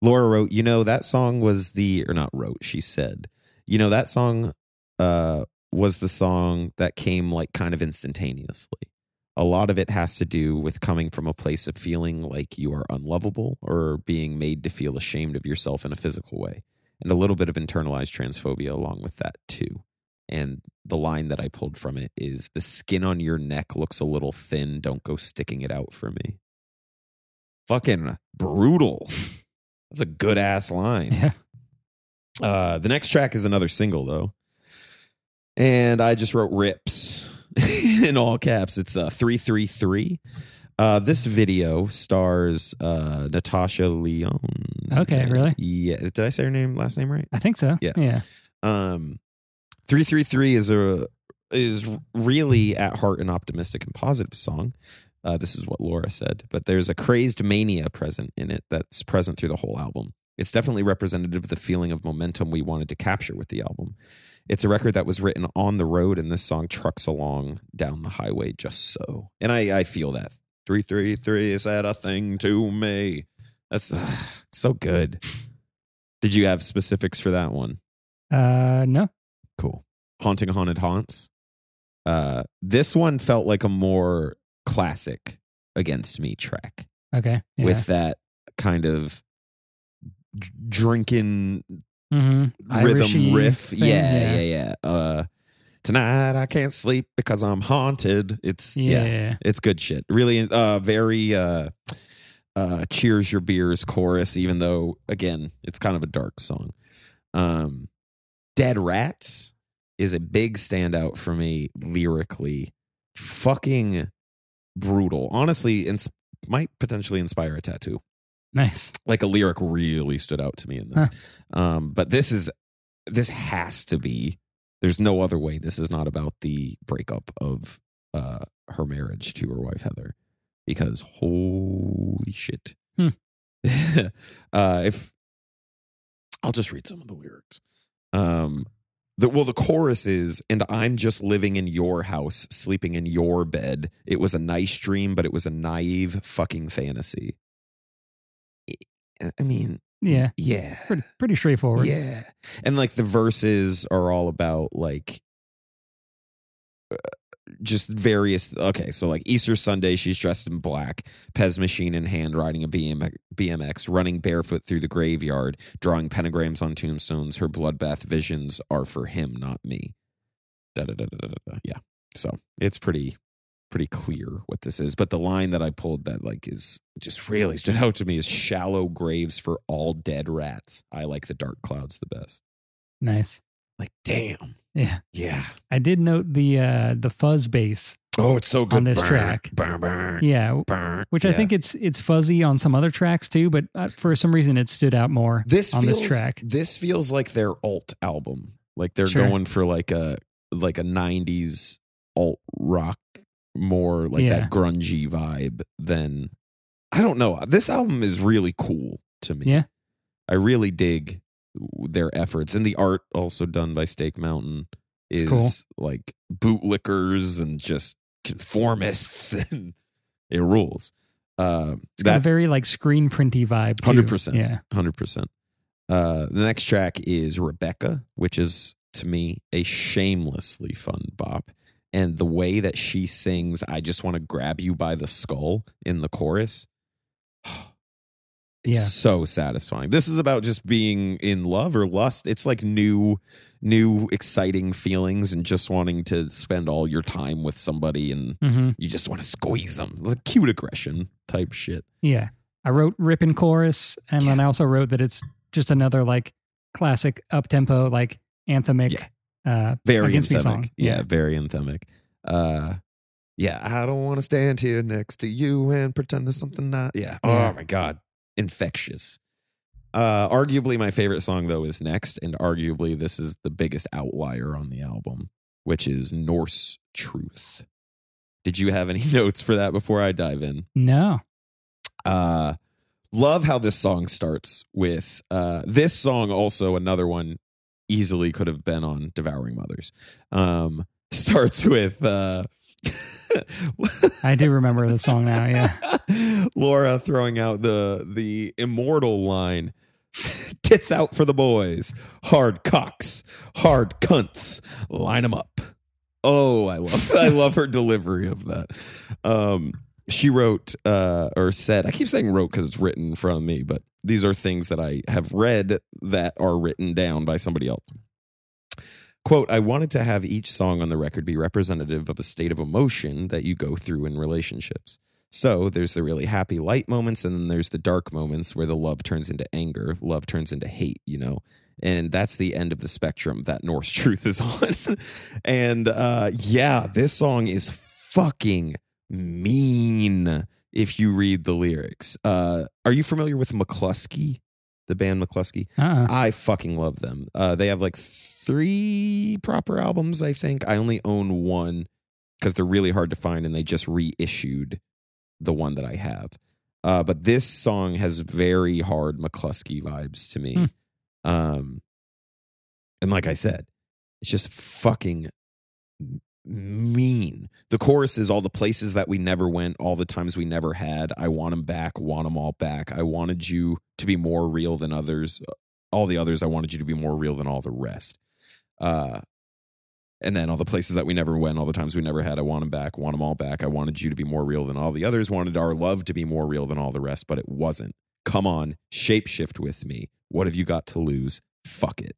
Laura wrote, you know, that song was the, or not wrote, she said, you know, that song uh, was the song that came like kind of instantaneously. A lot of it has to do with coming from a place of feeling like you are unlovable or being made to feel ashamed of yourself in a physical way, and a little bit of internalized transphobia along with that, too. And the line that I pulled from it is the skin on your neck looks a little thin. Don't go sticking it out for me. Fucking brutal. That's a good ass line. Yeah. Uh, the next track is another single though, and I just wrote "rips" in all caps. It's uh, three three three. Uh, this video stars uh, Natasha Lyonne. Okay, really? Yeah. Did I say her name last name right? I think so. Yeah. Yeah. Um, three three three is a is really at heart an optimistic and positive song. Uh, this is what Laura said, but there's a crazed mania present in it that's present through the whole album. It's definitely representative of the feeling of momentum we wanted to capture with the album. It's a record that was written on the road, and this song trucks along down the highway just so. And I, I feel that. 333 is that a thing to me? That's uh, so good. Did you have specifics for that one? Uh, no. Cool. Haunting Haunted Haunts. Uh, this one felt like a more classic Against Me track Okay. Yeah. with that kind of drinking mm-hmm. rhythm riff. Yeah, yeah, yeah. Uh, Tonight I can't sleep because I'm haunted. It's Yeah. yeah, it's good shit. Really, uh, very uh, uh, cheers your beers chorus. Even though again, it's kind of a dark song. Um, Dead Rats is a big standout for me lyrically. Fucking brutal. Honestly, ins- might potentially inspire a tattoo Nice. like a lyric really stood out to me in this. Um, but this is this has to be. There's no other way. This is not about the breakup of uh, her marriage to her wife Heather, because holy shit. Hmm. uh, if I'll just read some of the lyrics. Um, the, well, the chorus is, and I'm just living in your house, sleeping in your bed. It was a nice dream, but it was a naive fucking fantasy. I mean, Yeah. yeah. Pretty pretty straightforward. Yeah. And like the verses are all about like uh, just various okay so like easter sunday she's dressed in black pez machine in hand riding a BM, bmx running barefoot through the graveyard drawing pentagrams on tombstones her bloodbath visions are for him not me da, da, da, da, da, da. yeah so it's pretty pretty clear what this is but the line that i pulled that like is just really stood out to me is shallow graves for all dead rats i like the dark clouds the best Nice. like damn Yeah. yeah I did note the uh the fuzz bass. oh it's so good On this Burn, track. burn, burn, Yeah. Which I think it's it's fuzzy on some other tracks too, but uh, for some reason it stood out more this on feels, this track. this feels like their alt album like they're Sure. going for like a like a 90s alt rock more like Yeah. that grungy vibe than i don't know this album is really cool to me Yeah. i really dig their efforts and the art also done by Steak Mountain is cool. like bootlickers and just conformists and it rules uh It's got a very like screen printy vibe. 100%. Yeah. Hundred percent. Uh, the next track is Rebecca, which is to me a shamelessly fun bop, and the way that she sings, "I just want to grab you by the skull" in the chorus, it's Yeah. so satisfying. This is about just being in love or lust. It's like new, new exciting feelings, and just wanting to spend all your time with somebody, and hmm you just want to squeeze them, like cute aggression type shit. Yeah. I wrote rip and chorus, and then I also wrote that it's just another like classic up tempo, like anthemic uh very Against Me anthemic. song. Yeah, Yeah. very anthemic. Uh, yeah, I don't want to stand here next to you and pretend there's something not. Yeah. Yeah. Oh my god, infectious. Uh, arguably my favorite song though is next, and arguably this is the biggest outlier on the album, which is Norse Truth. Did you have any notes for that before I dive in? No. Uh, love how this song starts with uh, this song. Also, another one easily could have been on Devouring Mothers. Um, starts with uh, I do remember the song now. Yeah. Laura throwing out the the immortal line. Tits out for the boys. Hard cocks. Hard cunts. Line them up. Oh, I love I love her delivery of that. Um, she wrote uh, or said, I keep saying wrote because it's written in front of me, but these are things that I have read that are written down by somebody else. Quote, I wanted to have each song on the record be representative of a state of emotion that you go through in relationships. So there's the really happy light moments, and then there's the dark moments where the love turns into anger, love turns into hate, you know? And that's the end of the spectrum that Norse Truth is on. and uh, yeah, this song is fucking mean if you read the lyrics. Uh, are you familiar with McLusky, the band McLusky? Uh-uh. I fucking love them. Uh, they have like three proper albums, I think. I only own one because they're really hard to find, and they just reissued the one that I have. Uh, but this song has very hard McLusky vibes to me. Hmm. Um, and like I said, it's just fucking mean. The chorus is all the places that we never went, all the times we never had. I want them back, want them all back. I wanted you to be more real than others. All the others, I wanted you to be more real than all the rest. Uh, and then all the places that we never went, all the times we never had, I want them back, want them all back. I wanted you to be more real than all the others, wanted our love to be more real than all the rest, but it wasn't. Come on, shapeshift with me. What have you got to lose? Fuck it.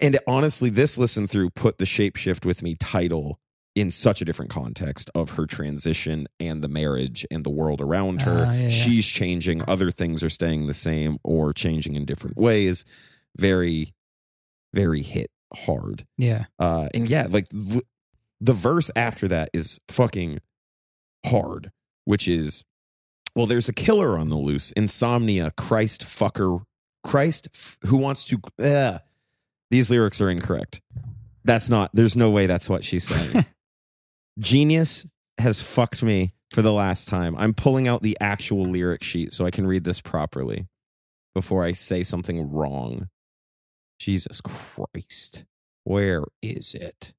And honestly, this listen through put the shapeshift with me title in such a different context of her transition and the marriage and the world around her. Ah, yeah, yeah. She's changing, other things are staying the same or changing in different ways. Very, very hit hard. Yeah. Uh, and yeah, like the, the verse after that is fucking hard, which is, well, there's a killer on the loose. Insomnia, Christ fucker, Christ f- who wants to. Uh, these lyrics are incorrect. That's not. There's no way that's what she's saying. Genius has fucked me for the last time. I'm pulling out the actual lyric sheet so I can read this properly before I say something wrong. Jesus Christ. Where is it?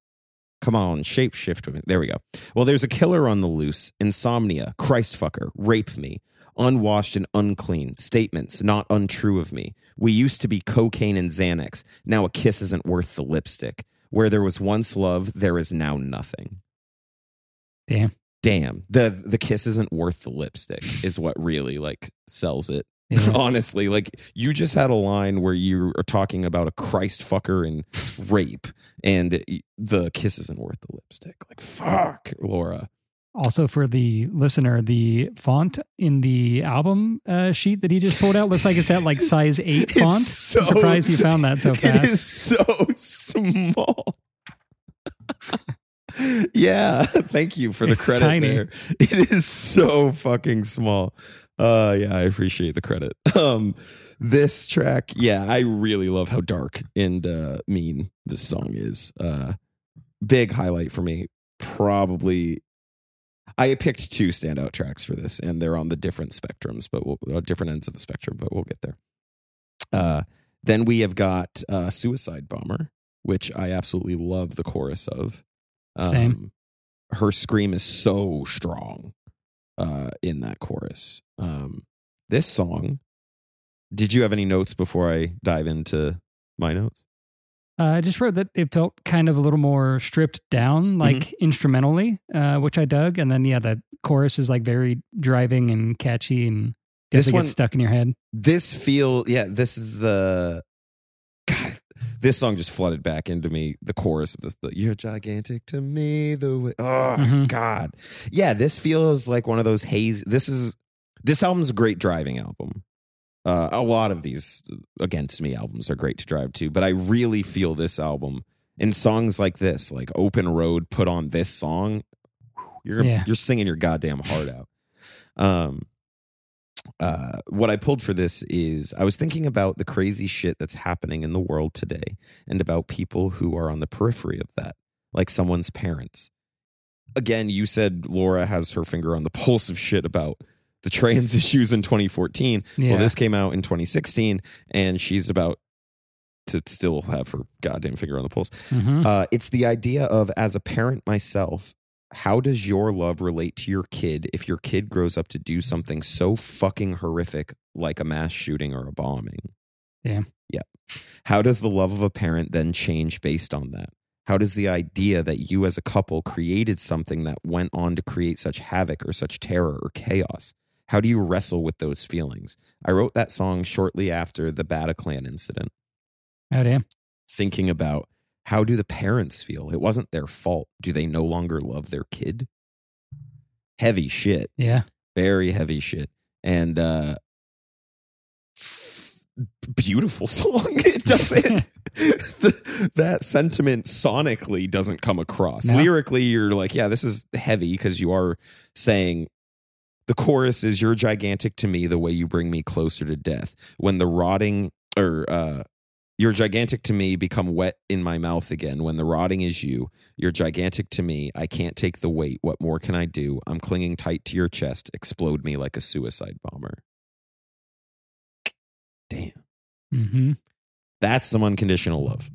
Come on, shapeshift with me. There we go. Well, there's a killer on the loose. Insomnia, Christfucker, rape me. Unwashed and unclean. Statements not untrue of me. We used to be cocaine and Xanax. Now a kiss isn't worth the lipstick. Where there was once love, there is now nothing. Damn. Damn. The the kiss isn't worth the lipstick is what really like sells it. Yeah. Honestly, like you just had a line where you are talking about a Christ fucker and rape, and the kiss isn't worth the lipstick. Like, fuck, Laura. Also, for the listener, the font in the album uh, sheet that he just pulled out looks like it's at like size eight font. so- I'm surprised you found that so fast. is so small. yeah, thank you for the It's credit tiny. there. It is so fucking small. Uh yeah, I appreciate the credit. Um this track, yeah, I really love how dark and uh mean this song is. Uh big highlight for me. Probably I picked two standout tracks for this, and they're on the different spectrums, but we'll, uh, different ends of the spectrum. But we'll get there. Uh, then we have got uh, "Suicide Bomber," which I absolutely love the chorus of. Um, Same. Her scream is so strong uh, in that chorus. Um, this song. Did you have any notes before I dive into my notes? Uh, I just wrote that it felt kind of a little more stripped down, like Mm-hmm. instrumentally, uh, which I dug. And then, yeah, the chorus is like very driving and catchy and This one- gets stuck in your head. this feel yeah this is the god this song just flooded back into me the chorus of this the, you're gigantic to me the way oh Mhm. god yeah this feels like one of those haze this is this album's a great driving album uh, a lot of these against me albums are great to drive to but i really feel this album in songs like this like open road put on this song you're Yeah. you're singing your goddamn heart out um uh, what I pulled for this is I was thinking about the crazy shit that's happening in the world today and about people who are on the periphery of that, like someone's parents. Again, you said Laura has her finger on the pulse of shit about the trans issues in 2014. Yeah. Well, this came out in 2016, and she's about to still have her goddamn finger on the pulse. Mhm. Uh, it's the idea of as a parent myself, how does your love relate to your kid if your kid grows up to do something so fucking horrific like a mass shooting or a bombing? Damn. Yeah. How does the love of a parent then change based on that? How does the idea that you as a couple created something that went on to create such havoc or such terror or chaos? How do you wrestle with those feelings? I wrote that song shortly after the Bataclan incident Oh damn. thinking about how do the parents feel? It wasn't their fault. Do they no longer love their kid? Heavy shit. Yeah. Very heavy shit. And uh beautiful song. It doesn't the, that sentiment sonically doesn't come across. No. Lyrically you're like, yeah, this is heavy because you are saying the chorus is you're gigantic to me the way you bring me closer to death. When the rotting or uh you're gigantic to me, become wet in my mouth again. When the rotting is you, you're gigantic to me. I can't take the weight. What more can I do? I'm clinging tight to your chest. Explode me like a suicide bomber. Damn. hmm That's some unconditional love.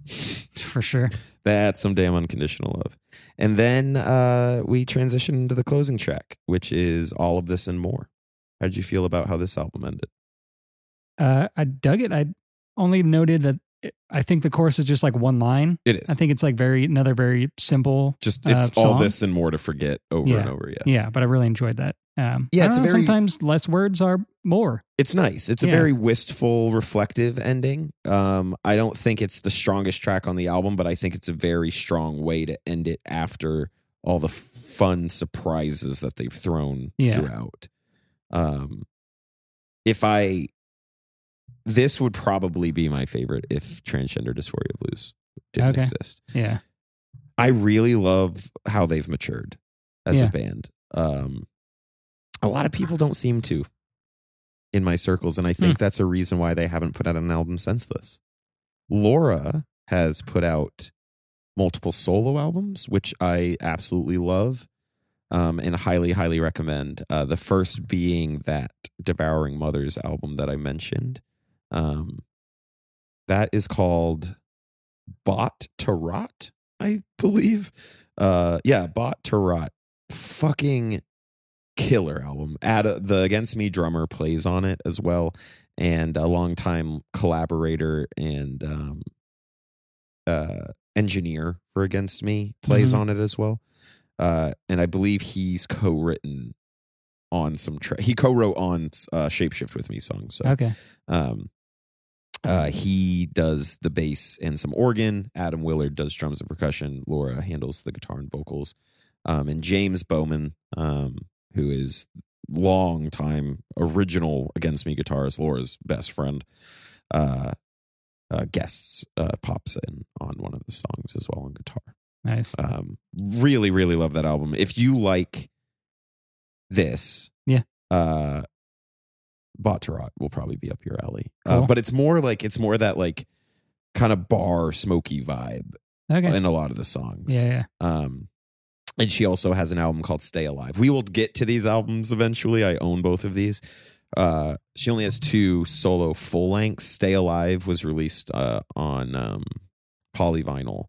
For sure. That's some damn unconditional love. And then uh, we transition into the closing track, which is all of this and more. How did you feel about how this album ended? Uh, I dug it. I only noted that it, I think the chorus is just like one line. It is. I think it's like very another very simple. just uh, it's all this and more to forget over Yeah. and over. Yeah. Yeah, but I really enjoyed that. Um, Yeah, it's know, very- sometimes less words are more. It's nice. It's a very wistful, reflective ending. Um, I don't think it's the strongest track on the album, but I think it's a very strong way to end it after all the fun surprises that they've thrown Yeah. throughout. Um, if I, this would probably be my favorite if Transgender Dysphoria Blues didn't Okay. exist. Yeah. I really love how they've matured as Yeah. a band. Um, a lot of people don't seem to in my circles, and I think that's a reason why they haven't put out an album since this. Laura has put out multiple solo albums, which I absolutely love um, and highly, highly recommend. Uh, the first being that Devouring Mothers album that I mentioned. Um, that is called Bought to Rot, I believe. Uh, yeah, Bought to Rot. Fucking killer album. Ad, the Against Me drummer plays on it as well, and a longtime collaborator and um, uh, engineer for Against Me plays Mhm. on it as well. Uh, and I believe he's co-written on some tra- he co-wrote on uh, Shapeshift with me songs. So Okay. um, uh, he does the bass and some organ. Atom Willard does drums and percussion. Laura handles the guitar and vocals. Um, and James Bowman, um, who is long time original Against Me guitarist, Laura's best friend, uh, uh, guests uh, pops in on one of the songs as well on guitar. Nice. Um, really, really love that album. If you like this, Yeah. uh, Bought to Rot will probably be up your alley. Uh, but it's more like it's more that like kind of bar smoky vibe Okay. in a lot of the songs. Yeah. Yeah. Um, and she also has an album called Stay Alive. We will get to these albums eventually. I own both of these. Uh, she only has two solo full lengths. Stay Alive was released uh, on um, polyvinyl,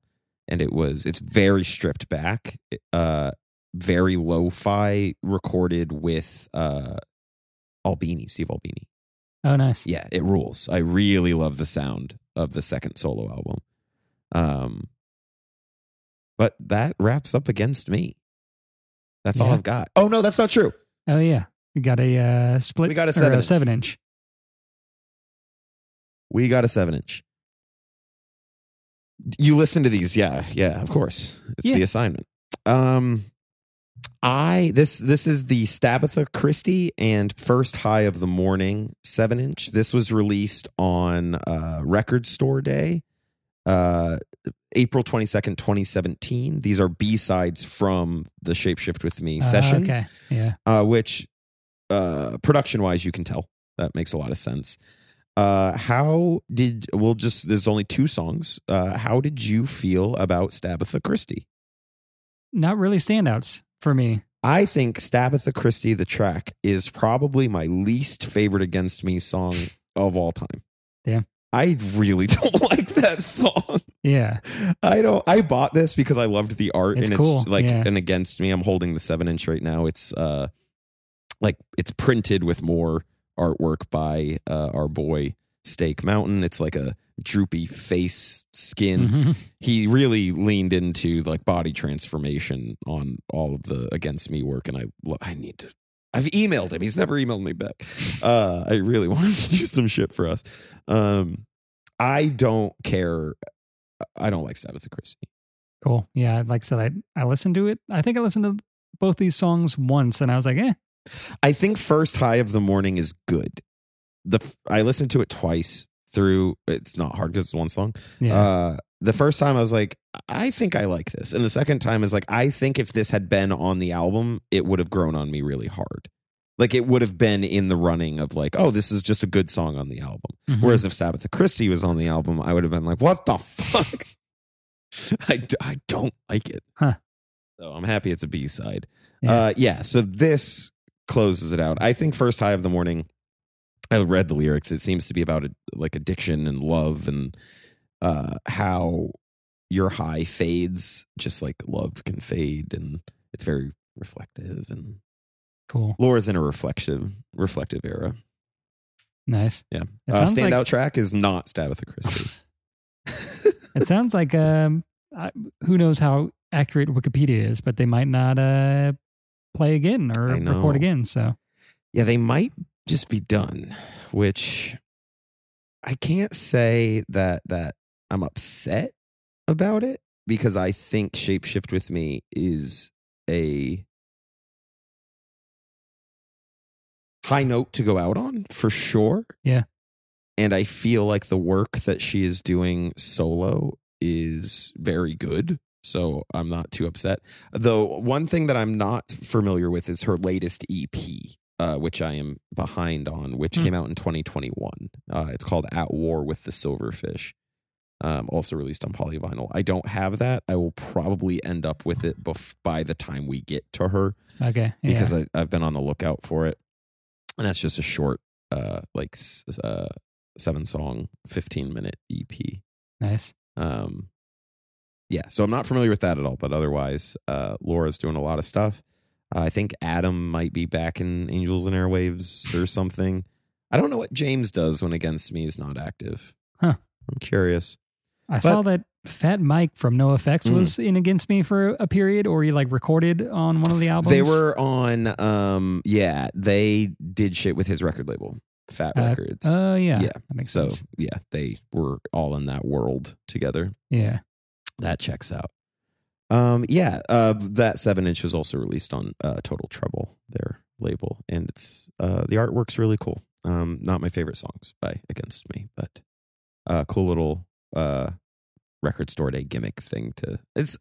and it was it's very stripped back, uh, very lo-fi, recorded with uh, Albini, Steve Albini. Oh, nice. Yeah, it rules. I really love the sound of the second solo album. Um, but that wraps up against me. That's all Yeah. I've got. Oh no, that's not true. Oh, yeah. We got a uh, split. We got a or seven inch. seven inch. We got a seven inch. You listen to these, yeah, yeah, of course. It's Yeah. the assignment. Um, I this this is the Stabitha Christie and First High of the Morning seven inch. This was released on uh, Record Store Day, uh, April twenty second, twenty seventeen. These are B sides from the Shapeshift with Me Uh, session okay. Yeah. uh, which uh, production wise you can tell that makes a lot of sense. Uh, how did we'll just there's only two songs. Uh, how did you feel about Stabitha Christie? Not really standouts for me. I think Stabitha Christie, the track, is probably my least favorite Against Me song of all time. Damn. I really don't like that song. Yeah. I don't. I bought this because I loved the art, It's and cool, it's like yeah. and against me. I'm holding the seven inch right now. It's uh, like it's printed with more artwork by uh, our boy Steak Mountain. It's like a droopy face skin. Mhm. He really leaned into like body transformation on all of the against me work, and I I need to. I've emailed him. He's never emailed me back. Uh, I really want him to do some shit for us. Um, I don't care. I don't like Stabitha Christie. Cool. Yeah. Like I said, I, I listened to it. I think I listened to both these songs once and I was like, eh. I think First High of the Morning is good. The I listened to it twice through. It's not hard because it's one song. Yeah. Uh, the first time I was like, I think I like this, and the second time is like, I think if this had been on the album, it would have grown on me really hard. Like it would have been in the running of like, oh, this is just a good song on the album. Mhm. Whereas if Stabitha Christie was on the album, I would have been like, what the fuck? I, I don't like it. Huh. So I'm happy it's a B side. Yeah. Uh, yeah. So this closes it out. I think First High of the Morning, I read the lyrics. It seems to be about like addiction and love and uh, how your high fades just like love can fade. And it's very reflective. And cool. Laura's in a reflective, reflective era. Nice. Yeah. It Uh, standout like track is not Stabitha Christie. it sounds like um I, who knows how accurate Wikipedia is, but they might not uh play again or record again. So yeah, they might just be done, which I can't say that that I'm upset about it because I think Shapeshift with me is a high note to go out on for sure. Yeah. And I feel like the work that she is doing solo is very good. So I'm not too upset. Though one thing that I'm not familiar with is her latest EP, uh, which I am behind on, which Hmm. came out in 2021. Uh, it's called At War with the Silverfish. Um, also released on polyvinyl. I don't have that. I will probably end up with it bef- by the time we get to her okay. Yeah. because I, I've been on the lookout for it. And that's just a short, uh, like uh, seven song, 15 minute EP. nice. Um, yeah, so I'm not familiar with that at all, but otherwise, uh, Laura's doing a lot of stuff. Uh, I think Atom might be back in Angels and Airwaves or something. I don't know what James does when Against Me is not active. Huh. I'm curious. I saw that Fat Mike from NOFX Mm. was in Against Me for a period, or he like recorded on one of the albums. They were on, um, yeah, they did shit with his record label, Fat Uh, Records. Oh yeah. Yeah, makes so sense. yeah, they were all in that world together. Yeah. That checks out. Um, yeah, uh, that seven inch was also released on uh, Total Treble, their label, and it's uh, the artwork's really cool. Um, not my favorite songs by Against Me, but uh, cool little uh, record store day gimmick thing to. It's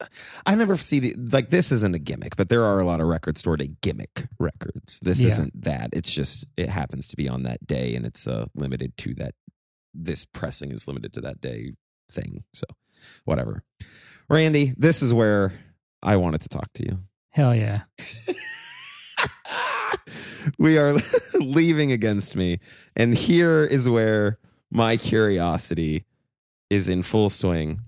I never see the like this isn't a gimmick, but there are a lot of record store day gimmick records. This Yeah. isn't that. It's just it happens to be on that day, and it's uh, limited to that. This pressing is limited to that day thing. So whatever. Randy, this is where I wanted to talk to you. Hell yeah. we are leaving against me. And here is where my curiosity is in full swing.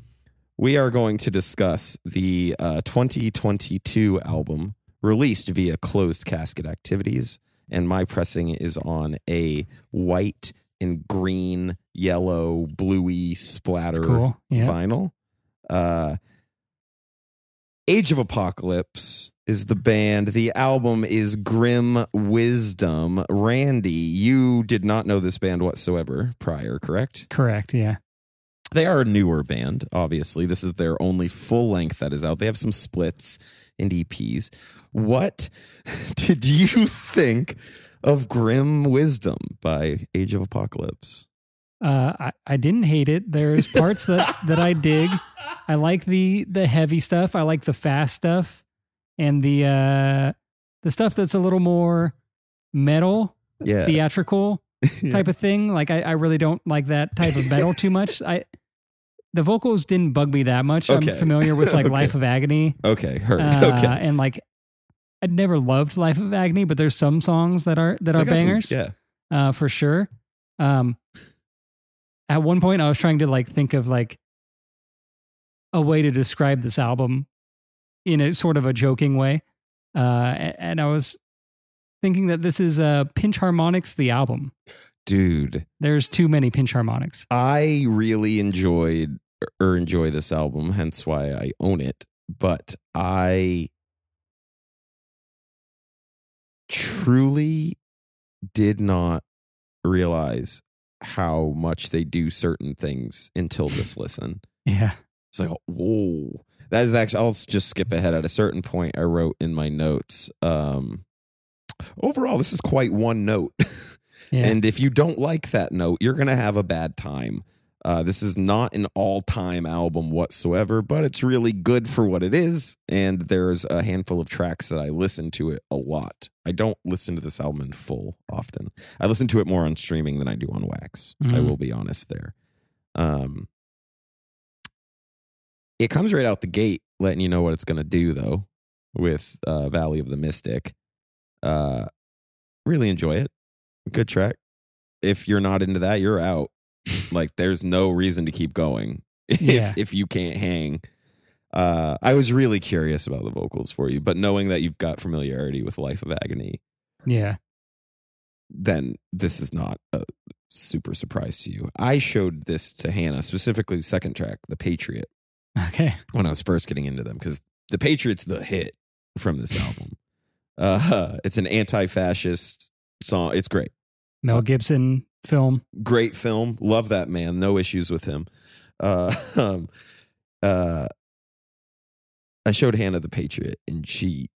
We are going to discuss the uh, 2022 album released via closed casket activities. And my pressing is on a white and green, yellow, bluey splatter cool. Yeah. vinyl. Uh, Age of Apocalypse is the band. The album is Grim Wisdom. Randy, you did not know this band whatsoever prior, correct? Correct. Yeah. They are a newer band, obviously. This is their only full length that is out. They have some splits and EPs. What did you think of Grim Wisdom by Age of Apocalypse? Uh, I, I didn't hate it. There's parts that, that I dig. I like the the heavy stuff. I like the fast stuff, and the uh, the stuff that's a little more metal, Yeah. theatrical type of thing. Like I, I really don't like that type of metal too much. I the vocals didn't bug me that much. Okay. I'm familiar with like Okay. Life of Agony, Okay, heard. uh, okay. and like I'd never loved Life of Agony, but there's some songs that are that are got some- bangers yeah. uh, for sure. Um, at one point, I was trying to like think of like a way to describe this album in a sort of a joking way. Uh, and I was thinking that this is uh, Pinch Harmonics, the album. Dude, There's too many pinch harmonics. I really enjoyed or enjoy this album, hence why I own it. But I truly did not realize how much they do certain things until this listen. Yeah. It's like, whoa. That is actually, I'll just skip ahead. At a certain point, I wrote in my notes, um, overall, this is quite one note. Yeah. And if you don't like that note, you're going to have a bad time. Uh, this is not an all time album whatsoever, but it's really good for what it is. And there's a handful of tracks that I listen to it a lot. I don't listen to this album in full often. I listen to it more on streaming than I do on Wax. I Mhm. will be honest there. Um, it comes right out the gate, letting you know what it's going to do, though, with uh, Valley of the Mystic. Uh, really enjoy it. Good track. If you're not into that, you're out. like, there's no reason to keep going if Yeah. if you can't hang. Uh, I was really curious about the vocals for you, but knowing that you've got familiarity with Life of Agony, yeah. then this is not a super surprise to you. I showed this to Hannah, specifically the second track, The Patriot, Okay. when I was first getting into them, because The Patriot's the hit from this album. Uh, it's an anti fascist song. It's great. Mel Gibson film. Great film. Love that man. No issues with him. Uh, um, uh, I showed Hannah The Patriot, and she,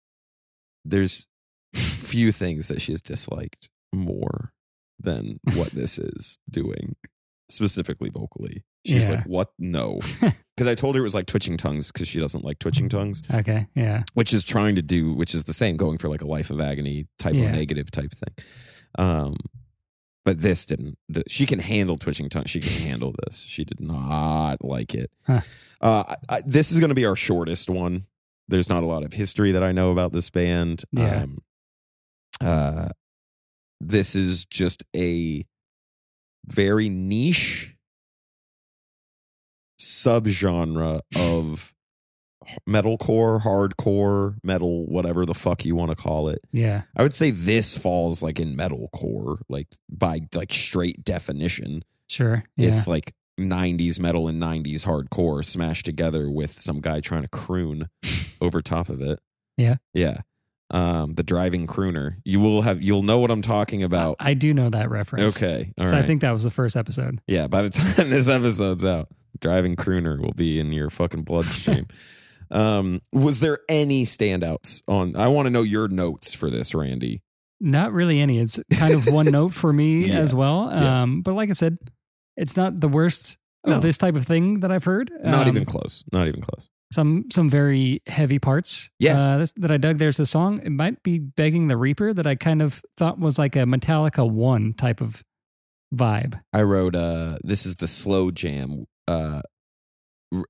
there's few things that she has disliked more than what this is doing, specifically vocally. She's Yeah. like, "What? No," because I told her it was like twitching tongues because she doesn't like twitching tongues, Okay. Yeah. which is trying to do, which is the same, going for like a life of agony type Yeah. of negative type thing. Um, but this didn't. She can handle twitching tongues. She can handle this. She did not like it. Huh. Uh, I, I, this is going to be our shortest one. There's not a lot of history that I know about this band. Yeah. Um, uh, this is just a very niche subgenre of metalcore, hardcore, metal, whatever the fuck you want to call it. Yeah. I would say this falls like in metalcore, like by like straight definition. Sure. Yeah. It's like 90s metal and 90s hardcore smashed together with some guy trying to croon over top of it. Yeah. Yeah. Um, the driving crooner. You will have you'll know what I'm talking about. I do know that reference. Okay. All so right. I think that was the first episode. yeah, by the time this episode's out, driving crooner will be in your fucking bloodstream. um, was there any standouts on I want to know your notes for this, Randy. Not really any. It's kind of one note for me Yeah. as well. Yeah. Um, but like I said, it's not the worst of No. this type of thing that I've heard. Not Um, even close. Not even close. some some very heavy parts. Yeah. uh, this, that I dug. There's a song. It might be "Begging the Reaper" that I kind of thought was like a Metallica one type of vibe. I wrote uh this is the slow jam uh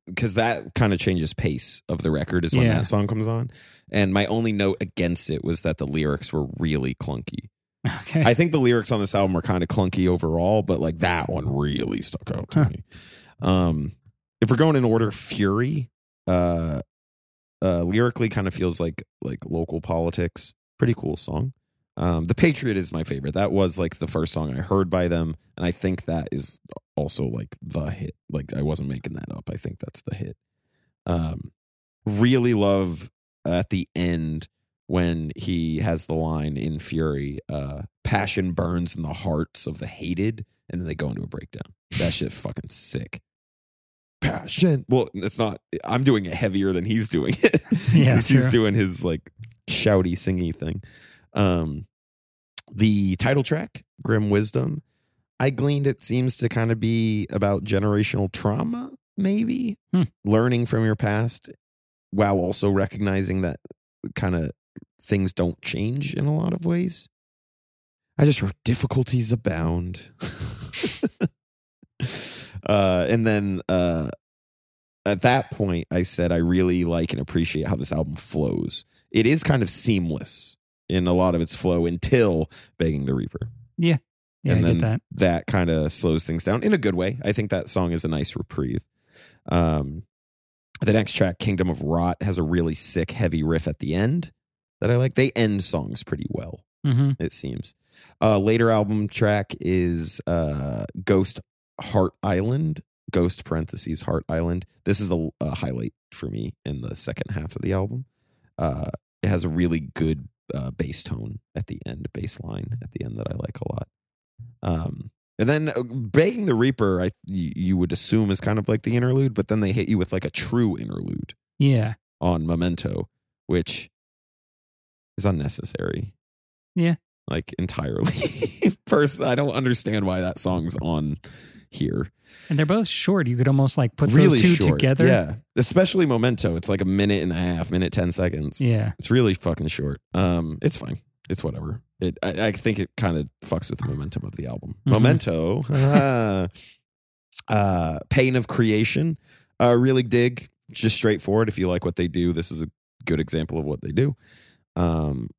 because that kind of changes pace of the record is when Yeah. that song comes on. And my only note against it was that the lyrics were really clunky. Okay, i think the lyrics on this album are kind of clunky overall but like that one really stuck out to Huh. me. Um if we're going in order fury uh uh lyrically kind of feels like like local politics. Pretty cool song um the patriot is my favorite. That was like the first song i heard by them and i think that is also like the hit. Like i wasn't making that up. I think that's the hit. Um really love at the end when he has the line in fury uh passion burns in the hearts of the hated and then they go into a breakdown. That shit fucking sick. Passion. Well it's not i'm doing it heavier than he's doing it. Yeah, he's true. doing his like shouty singy thing um the title track grim wisdom i gleaned it seems to kind of be about generational trauma maybe? Hmm. learning from your past while also recognizing that kind of things don't change in a lot of ways. I just wrote difficulties abound. Uh and then uh at that point i said i really like and appreciate how this album flows. It is kind of seamless in a lot of its flow until begging the reaper yeah, Yeah, and I then get that. that kind of slows things down in a good way. I think that song is a nice reprieve. Um, The next track, Kingdom of Rot, has a really sick, heavy riff at the end that I like. They end songs pretty well, hmm it seems. Uh, later album track is uh, Ghost Heart Island, Ghost parentheses Heart Island. This is a, a highlight for me in the second half of the album. Uh, it has a really good uh, bass tone at the end, bass line at the end that I like a lot. Um, and then uh, Begging the Reaper, I you, you would assume is kind of like the interlude, but then they hit you with like a true interlude Yeah. on Memento, which is unnecessary. Yeah. Like entirely. First, I don't understand why that song's on here. And they're both short. You could almost like put really those two short. together. Yeah. Especially Memento. It's like a minute and a half, minute 10 seconds. Yeah. It's really fucking short. Um, it's fine. It's whatever. It I, I think it kind of fucks with the momentum of the album. Mhm. Memento, uh, uh, Pain of Creation, uh, really dig. Just straightforward. If you like what they do, this is a good example of what they do. Um,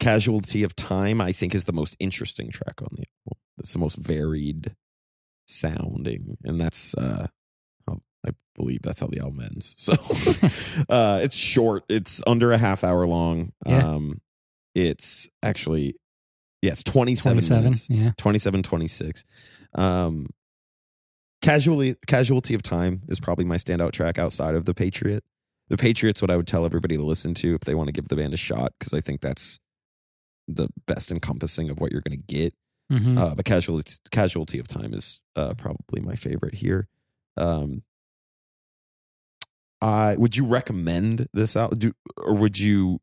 Casualty of Time, I think, is the most interesting track on the album. It's the most varied sounding, and that's uh, how, I believe that's how the album ends. So uh, it's short. It's under a half hour long. Yeah. Um, it's actually yes, twenty seven 27. minutes. Yeah. 27 26 um casually casualty of time is probably my standout track outside of the patriot the patriot's what i would tell everybody to listen to if they want to give the band a shot because i think that's the best encompassing of what you're going to get hmm uh, but casualty casualty of time is uh, probably my favorite here um I would you recommend this out do, or would you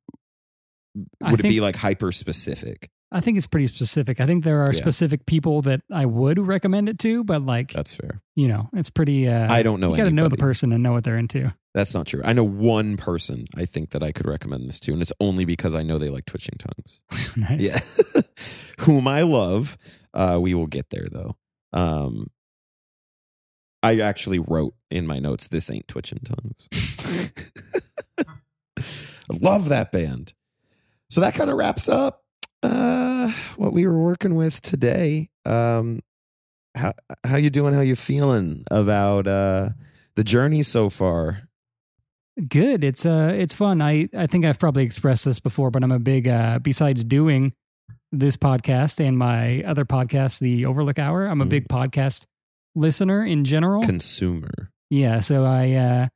would it be like hyper specific I think it's pretty specific. I think there are Yeah. specific people that I would recommend it to, but like, that's fair you know, it's pretty. Uh, i don't know you got to know the person and know what they're into. That's not true. I know one person I think that I could recommend this to, and it's only because I know they like twitching tongues. nice. Yeah. Whom I love. Uh, we will get there though. Um, I actually wrote in my notes, this ain't twitching tongues. I love that band. So that kind of wraps up uh, what we were working with today. Um, how how you doing? How you feeling about uh, the journey so far? Good. It's uh, it's fun. I I think I've probably expressed this before, but I'm a big. Uh, besides doing this podcast and my other podcast, the Overlook Hour, I'm a Mm. big podcast listener in general. Consumer. Yeah, so I uh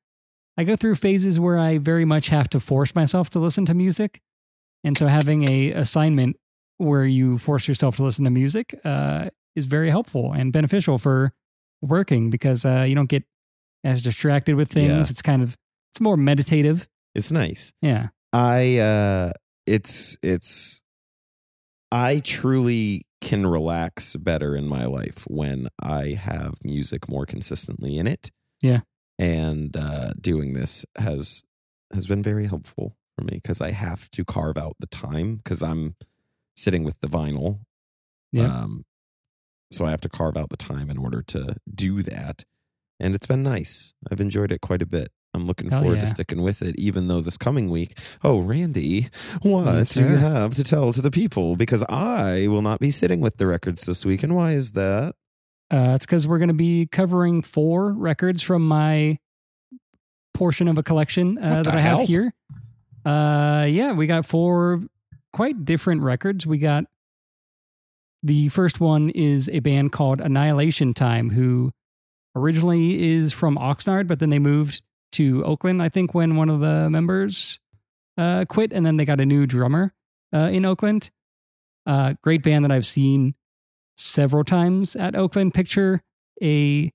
I go through phases where I very much have to force myself to listen to music. And so having a assignment where you force yourself to listen to music uh is very helpful and beneficial for working because uh you don't get as distracted with things. Yeah. It's kind of it's more meditative. It's nice. Yeah. I uh it's it's I truly can relax better in my life when I have music more consistently in it. Yeah. And uh doing this has has been very helpful for me because I have to carve out the time because I'm sitting with the vinyl. Yeah. Um so I have to carve out the time in order to do that. And it's been nice. I've enjoyed it quite a bit. I'm looking Hell forward yeah. to sticking with it, even though this coming week. Oh, Randy, what Yes, do you have to tell to the people? Because I will not be sitting with the records this week. And why is that? Uh it's cuz we're going to be covering four records from my portion of a collection uh, that I have hell? here. Uh, yeah, we got four quite different records. We got the first one is a band called Annihilation Time, who originally is from Oxnard, but then they moved to Oakland, I think, when one of the members uh, quit, and then they got a new drummer uh, in Oakland. Uh, great band that I've seen several times at Oakland. Picture a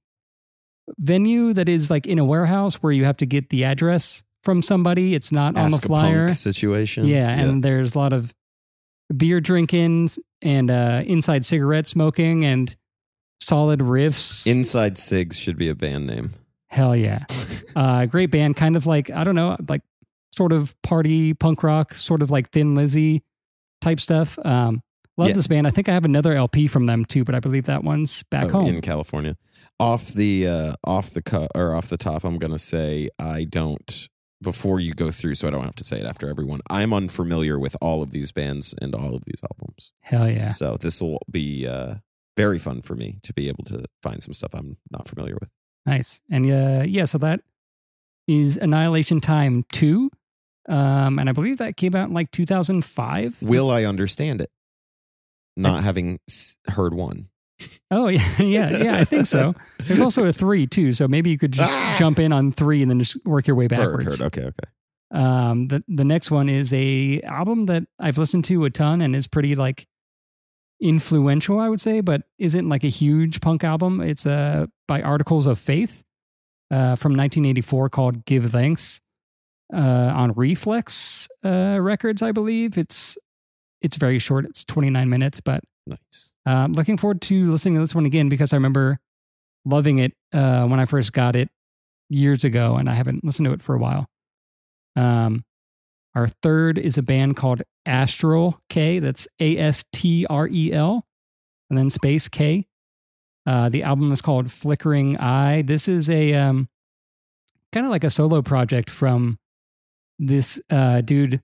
venue that is like in a warehouse where you have to get the address from somebody. It's not on the Ask a flyer. situation. Yeah, and there's a lot of beer drinking and uh, inside cigarette smoking and solid riffs. Inside Sigs should be a band name. Hell yeah. uh, great band, kind of like, I don't know, like sort of party punk rock, sort of like Thin Lizzy type stuff. Um, love Yeah. this band. I think I have another LP from them too, but I believe that one's back Oh, home. in California. Off the uh, off the cut or off the top, I'm gonna say I don't. Before you go through, so I don't have to say it after everyone. I'm unfamiliar with all of these bands and all of these albums. Hell yeah. So this will be uh, very fun for me to be able to find some stuff I'm not familiar with. Nice. And uh, yeah, so that is Annihilation Time 2. Um, and I believe that came out in like 2005. Will I understand it? Not having heard one. Oh, yeah. Yeah. Yeah. I think so. There's also a three, too. So maybe you could just Ah! jump in on three and then just work your way Heard, backwards. heard. Okay, okay. Um, the the next one is a album that I've listened to a ton and is pretty like influential, I would say, but isn't like a huge punk album. It's uh by Articles of Faith, uh, from 1984 called "Give Thanks," uh, on Reflex uh, Records, I believe. It's it's very short. It's 29 minutes, but Nice. um, looking forward to listening to this one again because I remember loving it uh, when I first got it years ago, and I haven't listened to it for a while. Um, our third is a band called Astrel K. That's A S T R E L, and then space K. Uh, the album is called Flickering Eye. This is a um, kind of like a solo project from this uh, dude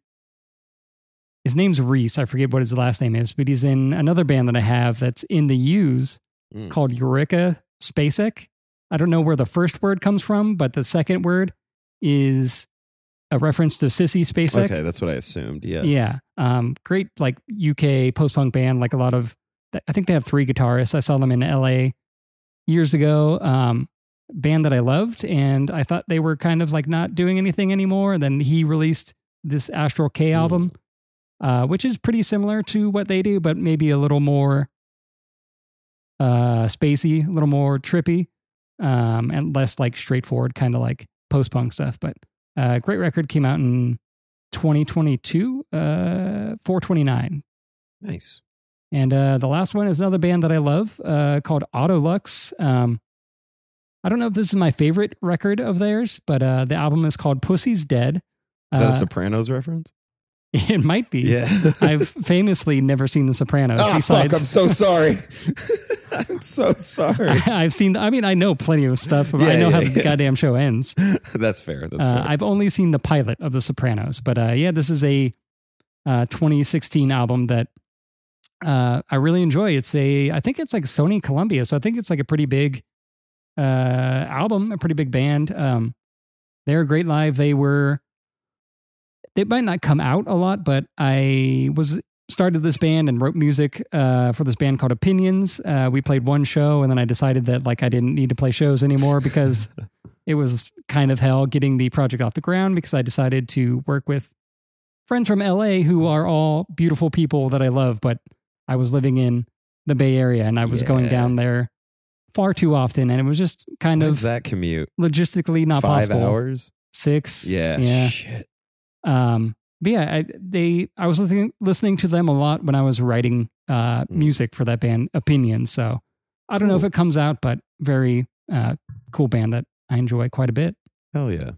his name's Rhys. I forget what his last name is, but he's in another band that I have that's in the U's Mm. called Ulrika Spacek. I don't know where the first word comes from, but the second word is a reference to Sissy Spacek. Okay, that's what I assumed. Yeah. Yeah. Um, great, like UK post punk band. Like a lot of, I think they have three guitarists. I saw them in LA years ago. Um, band that I loved, and I thought they were kind of like not doing anything anymore. Then he released this Astrel K Hmm. album, uh, which is pretty similar to what they do, but maybe a little more uh, spacey, a little more trippy, um, and less like straightforward, kind of like post punk stuff. But uh, great record came out in 2022, uh, 429. Nice. And uh, the last one is another band that I love uh, called Autolux. Um, I don't know if this is my favorite record of theirs, but uh, the album is called Pussy's Dead. Is that Uh, a Sopranos reference? It might be. Yeah. I've famously never seen The Sopranos. Ah, fuck! I'm so sorry. I'm so sorry. I've seen. I mean, I know plenty of stuff. but I Yeah, know how yeah, the goddamn show ends. That's fair. That's Uh, fair. I've only seen the pilot of The Sopranos, but uh, yeah, this is a uh, 2016 album that uh, I really enjoy. It's a, I think it's like Sony Columbia, so I think it's like a pretty big uh, album, a pretty big band. Um, they're great live. They were, they might not come out a lot, but I was started this band and wrote music uh, for this band called Opinions. Uh, we played one show, and then I decided that like I didn't need to play shows anymore because it was kind of hell getting the project off the ground because I decided to work with friends from LA who are all beautiful people that I love, but I was living in the Bay Area and I was going down there far too often and it was just kind of that commute? logistically not Five possible. hours. Six. Yeah. Yeah. Shit. Um but yeah, I, they I was listening listening to them a lot when I was writing uh Mm. music for that band Opinion. So I don't know if it comes out, but very uh cool band that I enjoy quite a bit. Hell yeah.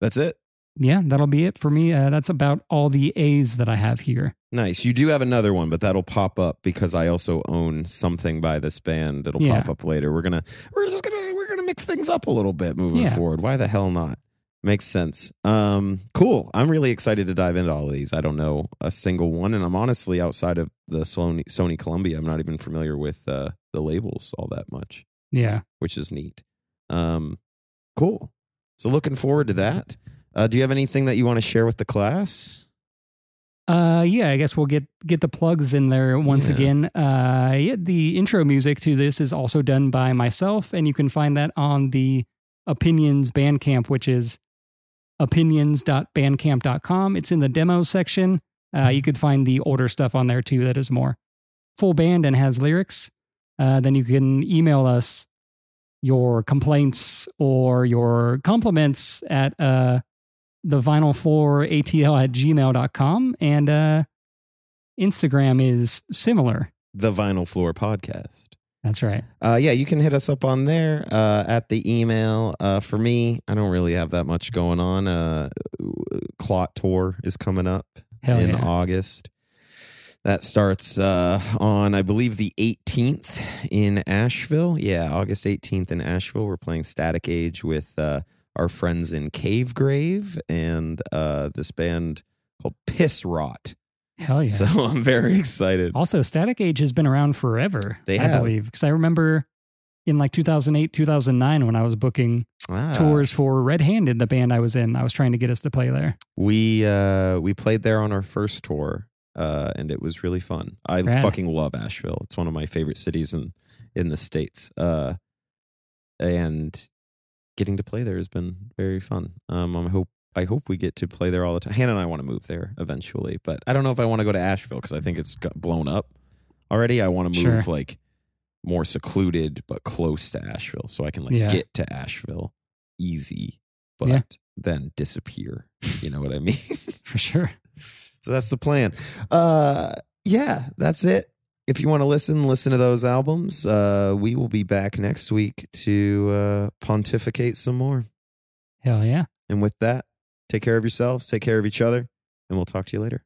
That's it. yeah, that'll be it for me. Uh, that's about all the A's that I have here. Nice. You do have another one, but that'll pop up because I also own something by this band. It'll Yeah. pop up later. We're gonna we're just gonna we're gonna mix things up a little bit moving Yeah. forward. Why the hell not? Makes sense. Um, cool. I'm really excited to dive into all of these. I don't know a single one, and I'm honestly outside of the Sony Sony Columbia. I'm not even familiar with uh, the labels all that much, Yeah. which is neat. Um, cool. So looking forward to that. Uh, do you have anything that you want to share with the class? Uh, yeah, I guess we'll get get the plugs in there once Yeah. again. Uh, yeah, the intro music to this is also done by myself, and you can find that on the Opinions Bandcamp, which is opinions.bandcamp.com. It's in the demo section. Uh, you could find the older stuff on there too that is more full band and has lyrics. Uh, then you can email us your complaints or your compliments at uh, the vinyl floor atl at gmail.com. And uh, Instagram is similar. The Vinyl Floor Podcast. That's right. Uh, yeah, you can hit us up on there uh, at the email. Uh, for me, I don't really have that much going on. Uh, Clot Tour is coming up Hell in yeah. August. That starts uh, on, I believe, the 18th in Asheville. Yeah, August 18th in Asheville. We're playing Static Age with uh, our friends in Cave Grave and uh, this band called Piss Rot. Hell yeah. So I'm very excited. Also, Static Age has been around forever. They I have. believe, because I remember in like 2008, 2009 when I was booking Ah. tours for Red Handed, the band I was in. I was trying to get us to play there. We uh we played there on our first tour, uh, and it was really fun. I Rad. fucking love Asheville. It's one of my favorite cities in in the states. Uh, and getting to play there has been very fun. Um, I hope I hope we get to play there all the time. Hannah and I want to move there eventually, but I don't know if I want to go to Asheville because I think it's got blown up already. I want to move Sure. like more secluded but close to Asheville, so I can like Yeah. get to Asheville easy, but Yeah. then disappear. You know what I mean? For sure. So that's the plan. Uh yeah, that's it. If you want to listen, listen to those albums. Uh we will be back next week to uh pontificate some more. Hell yeah. And with that, take care of yourselves, take care of each other, and we'll talk to you later.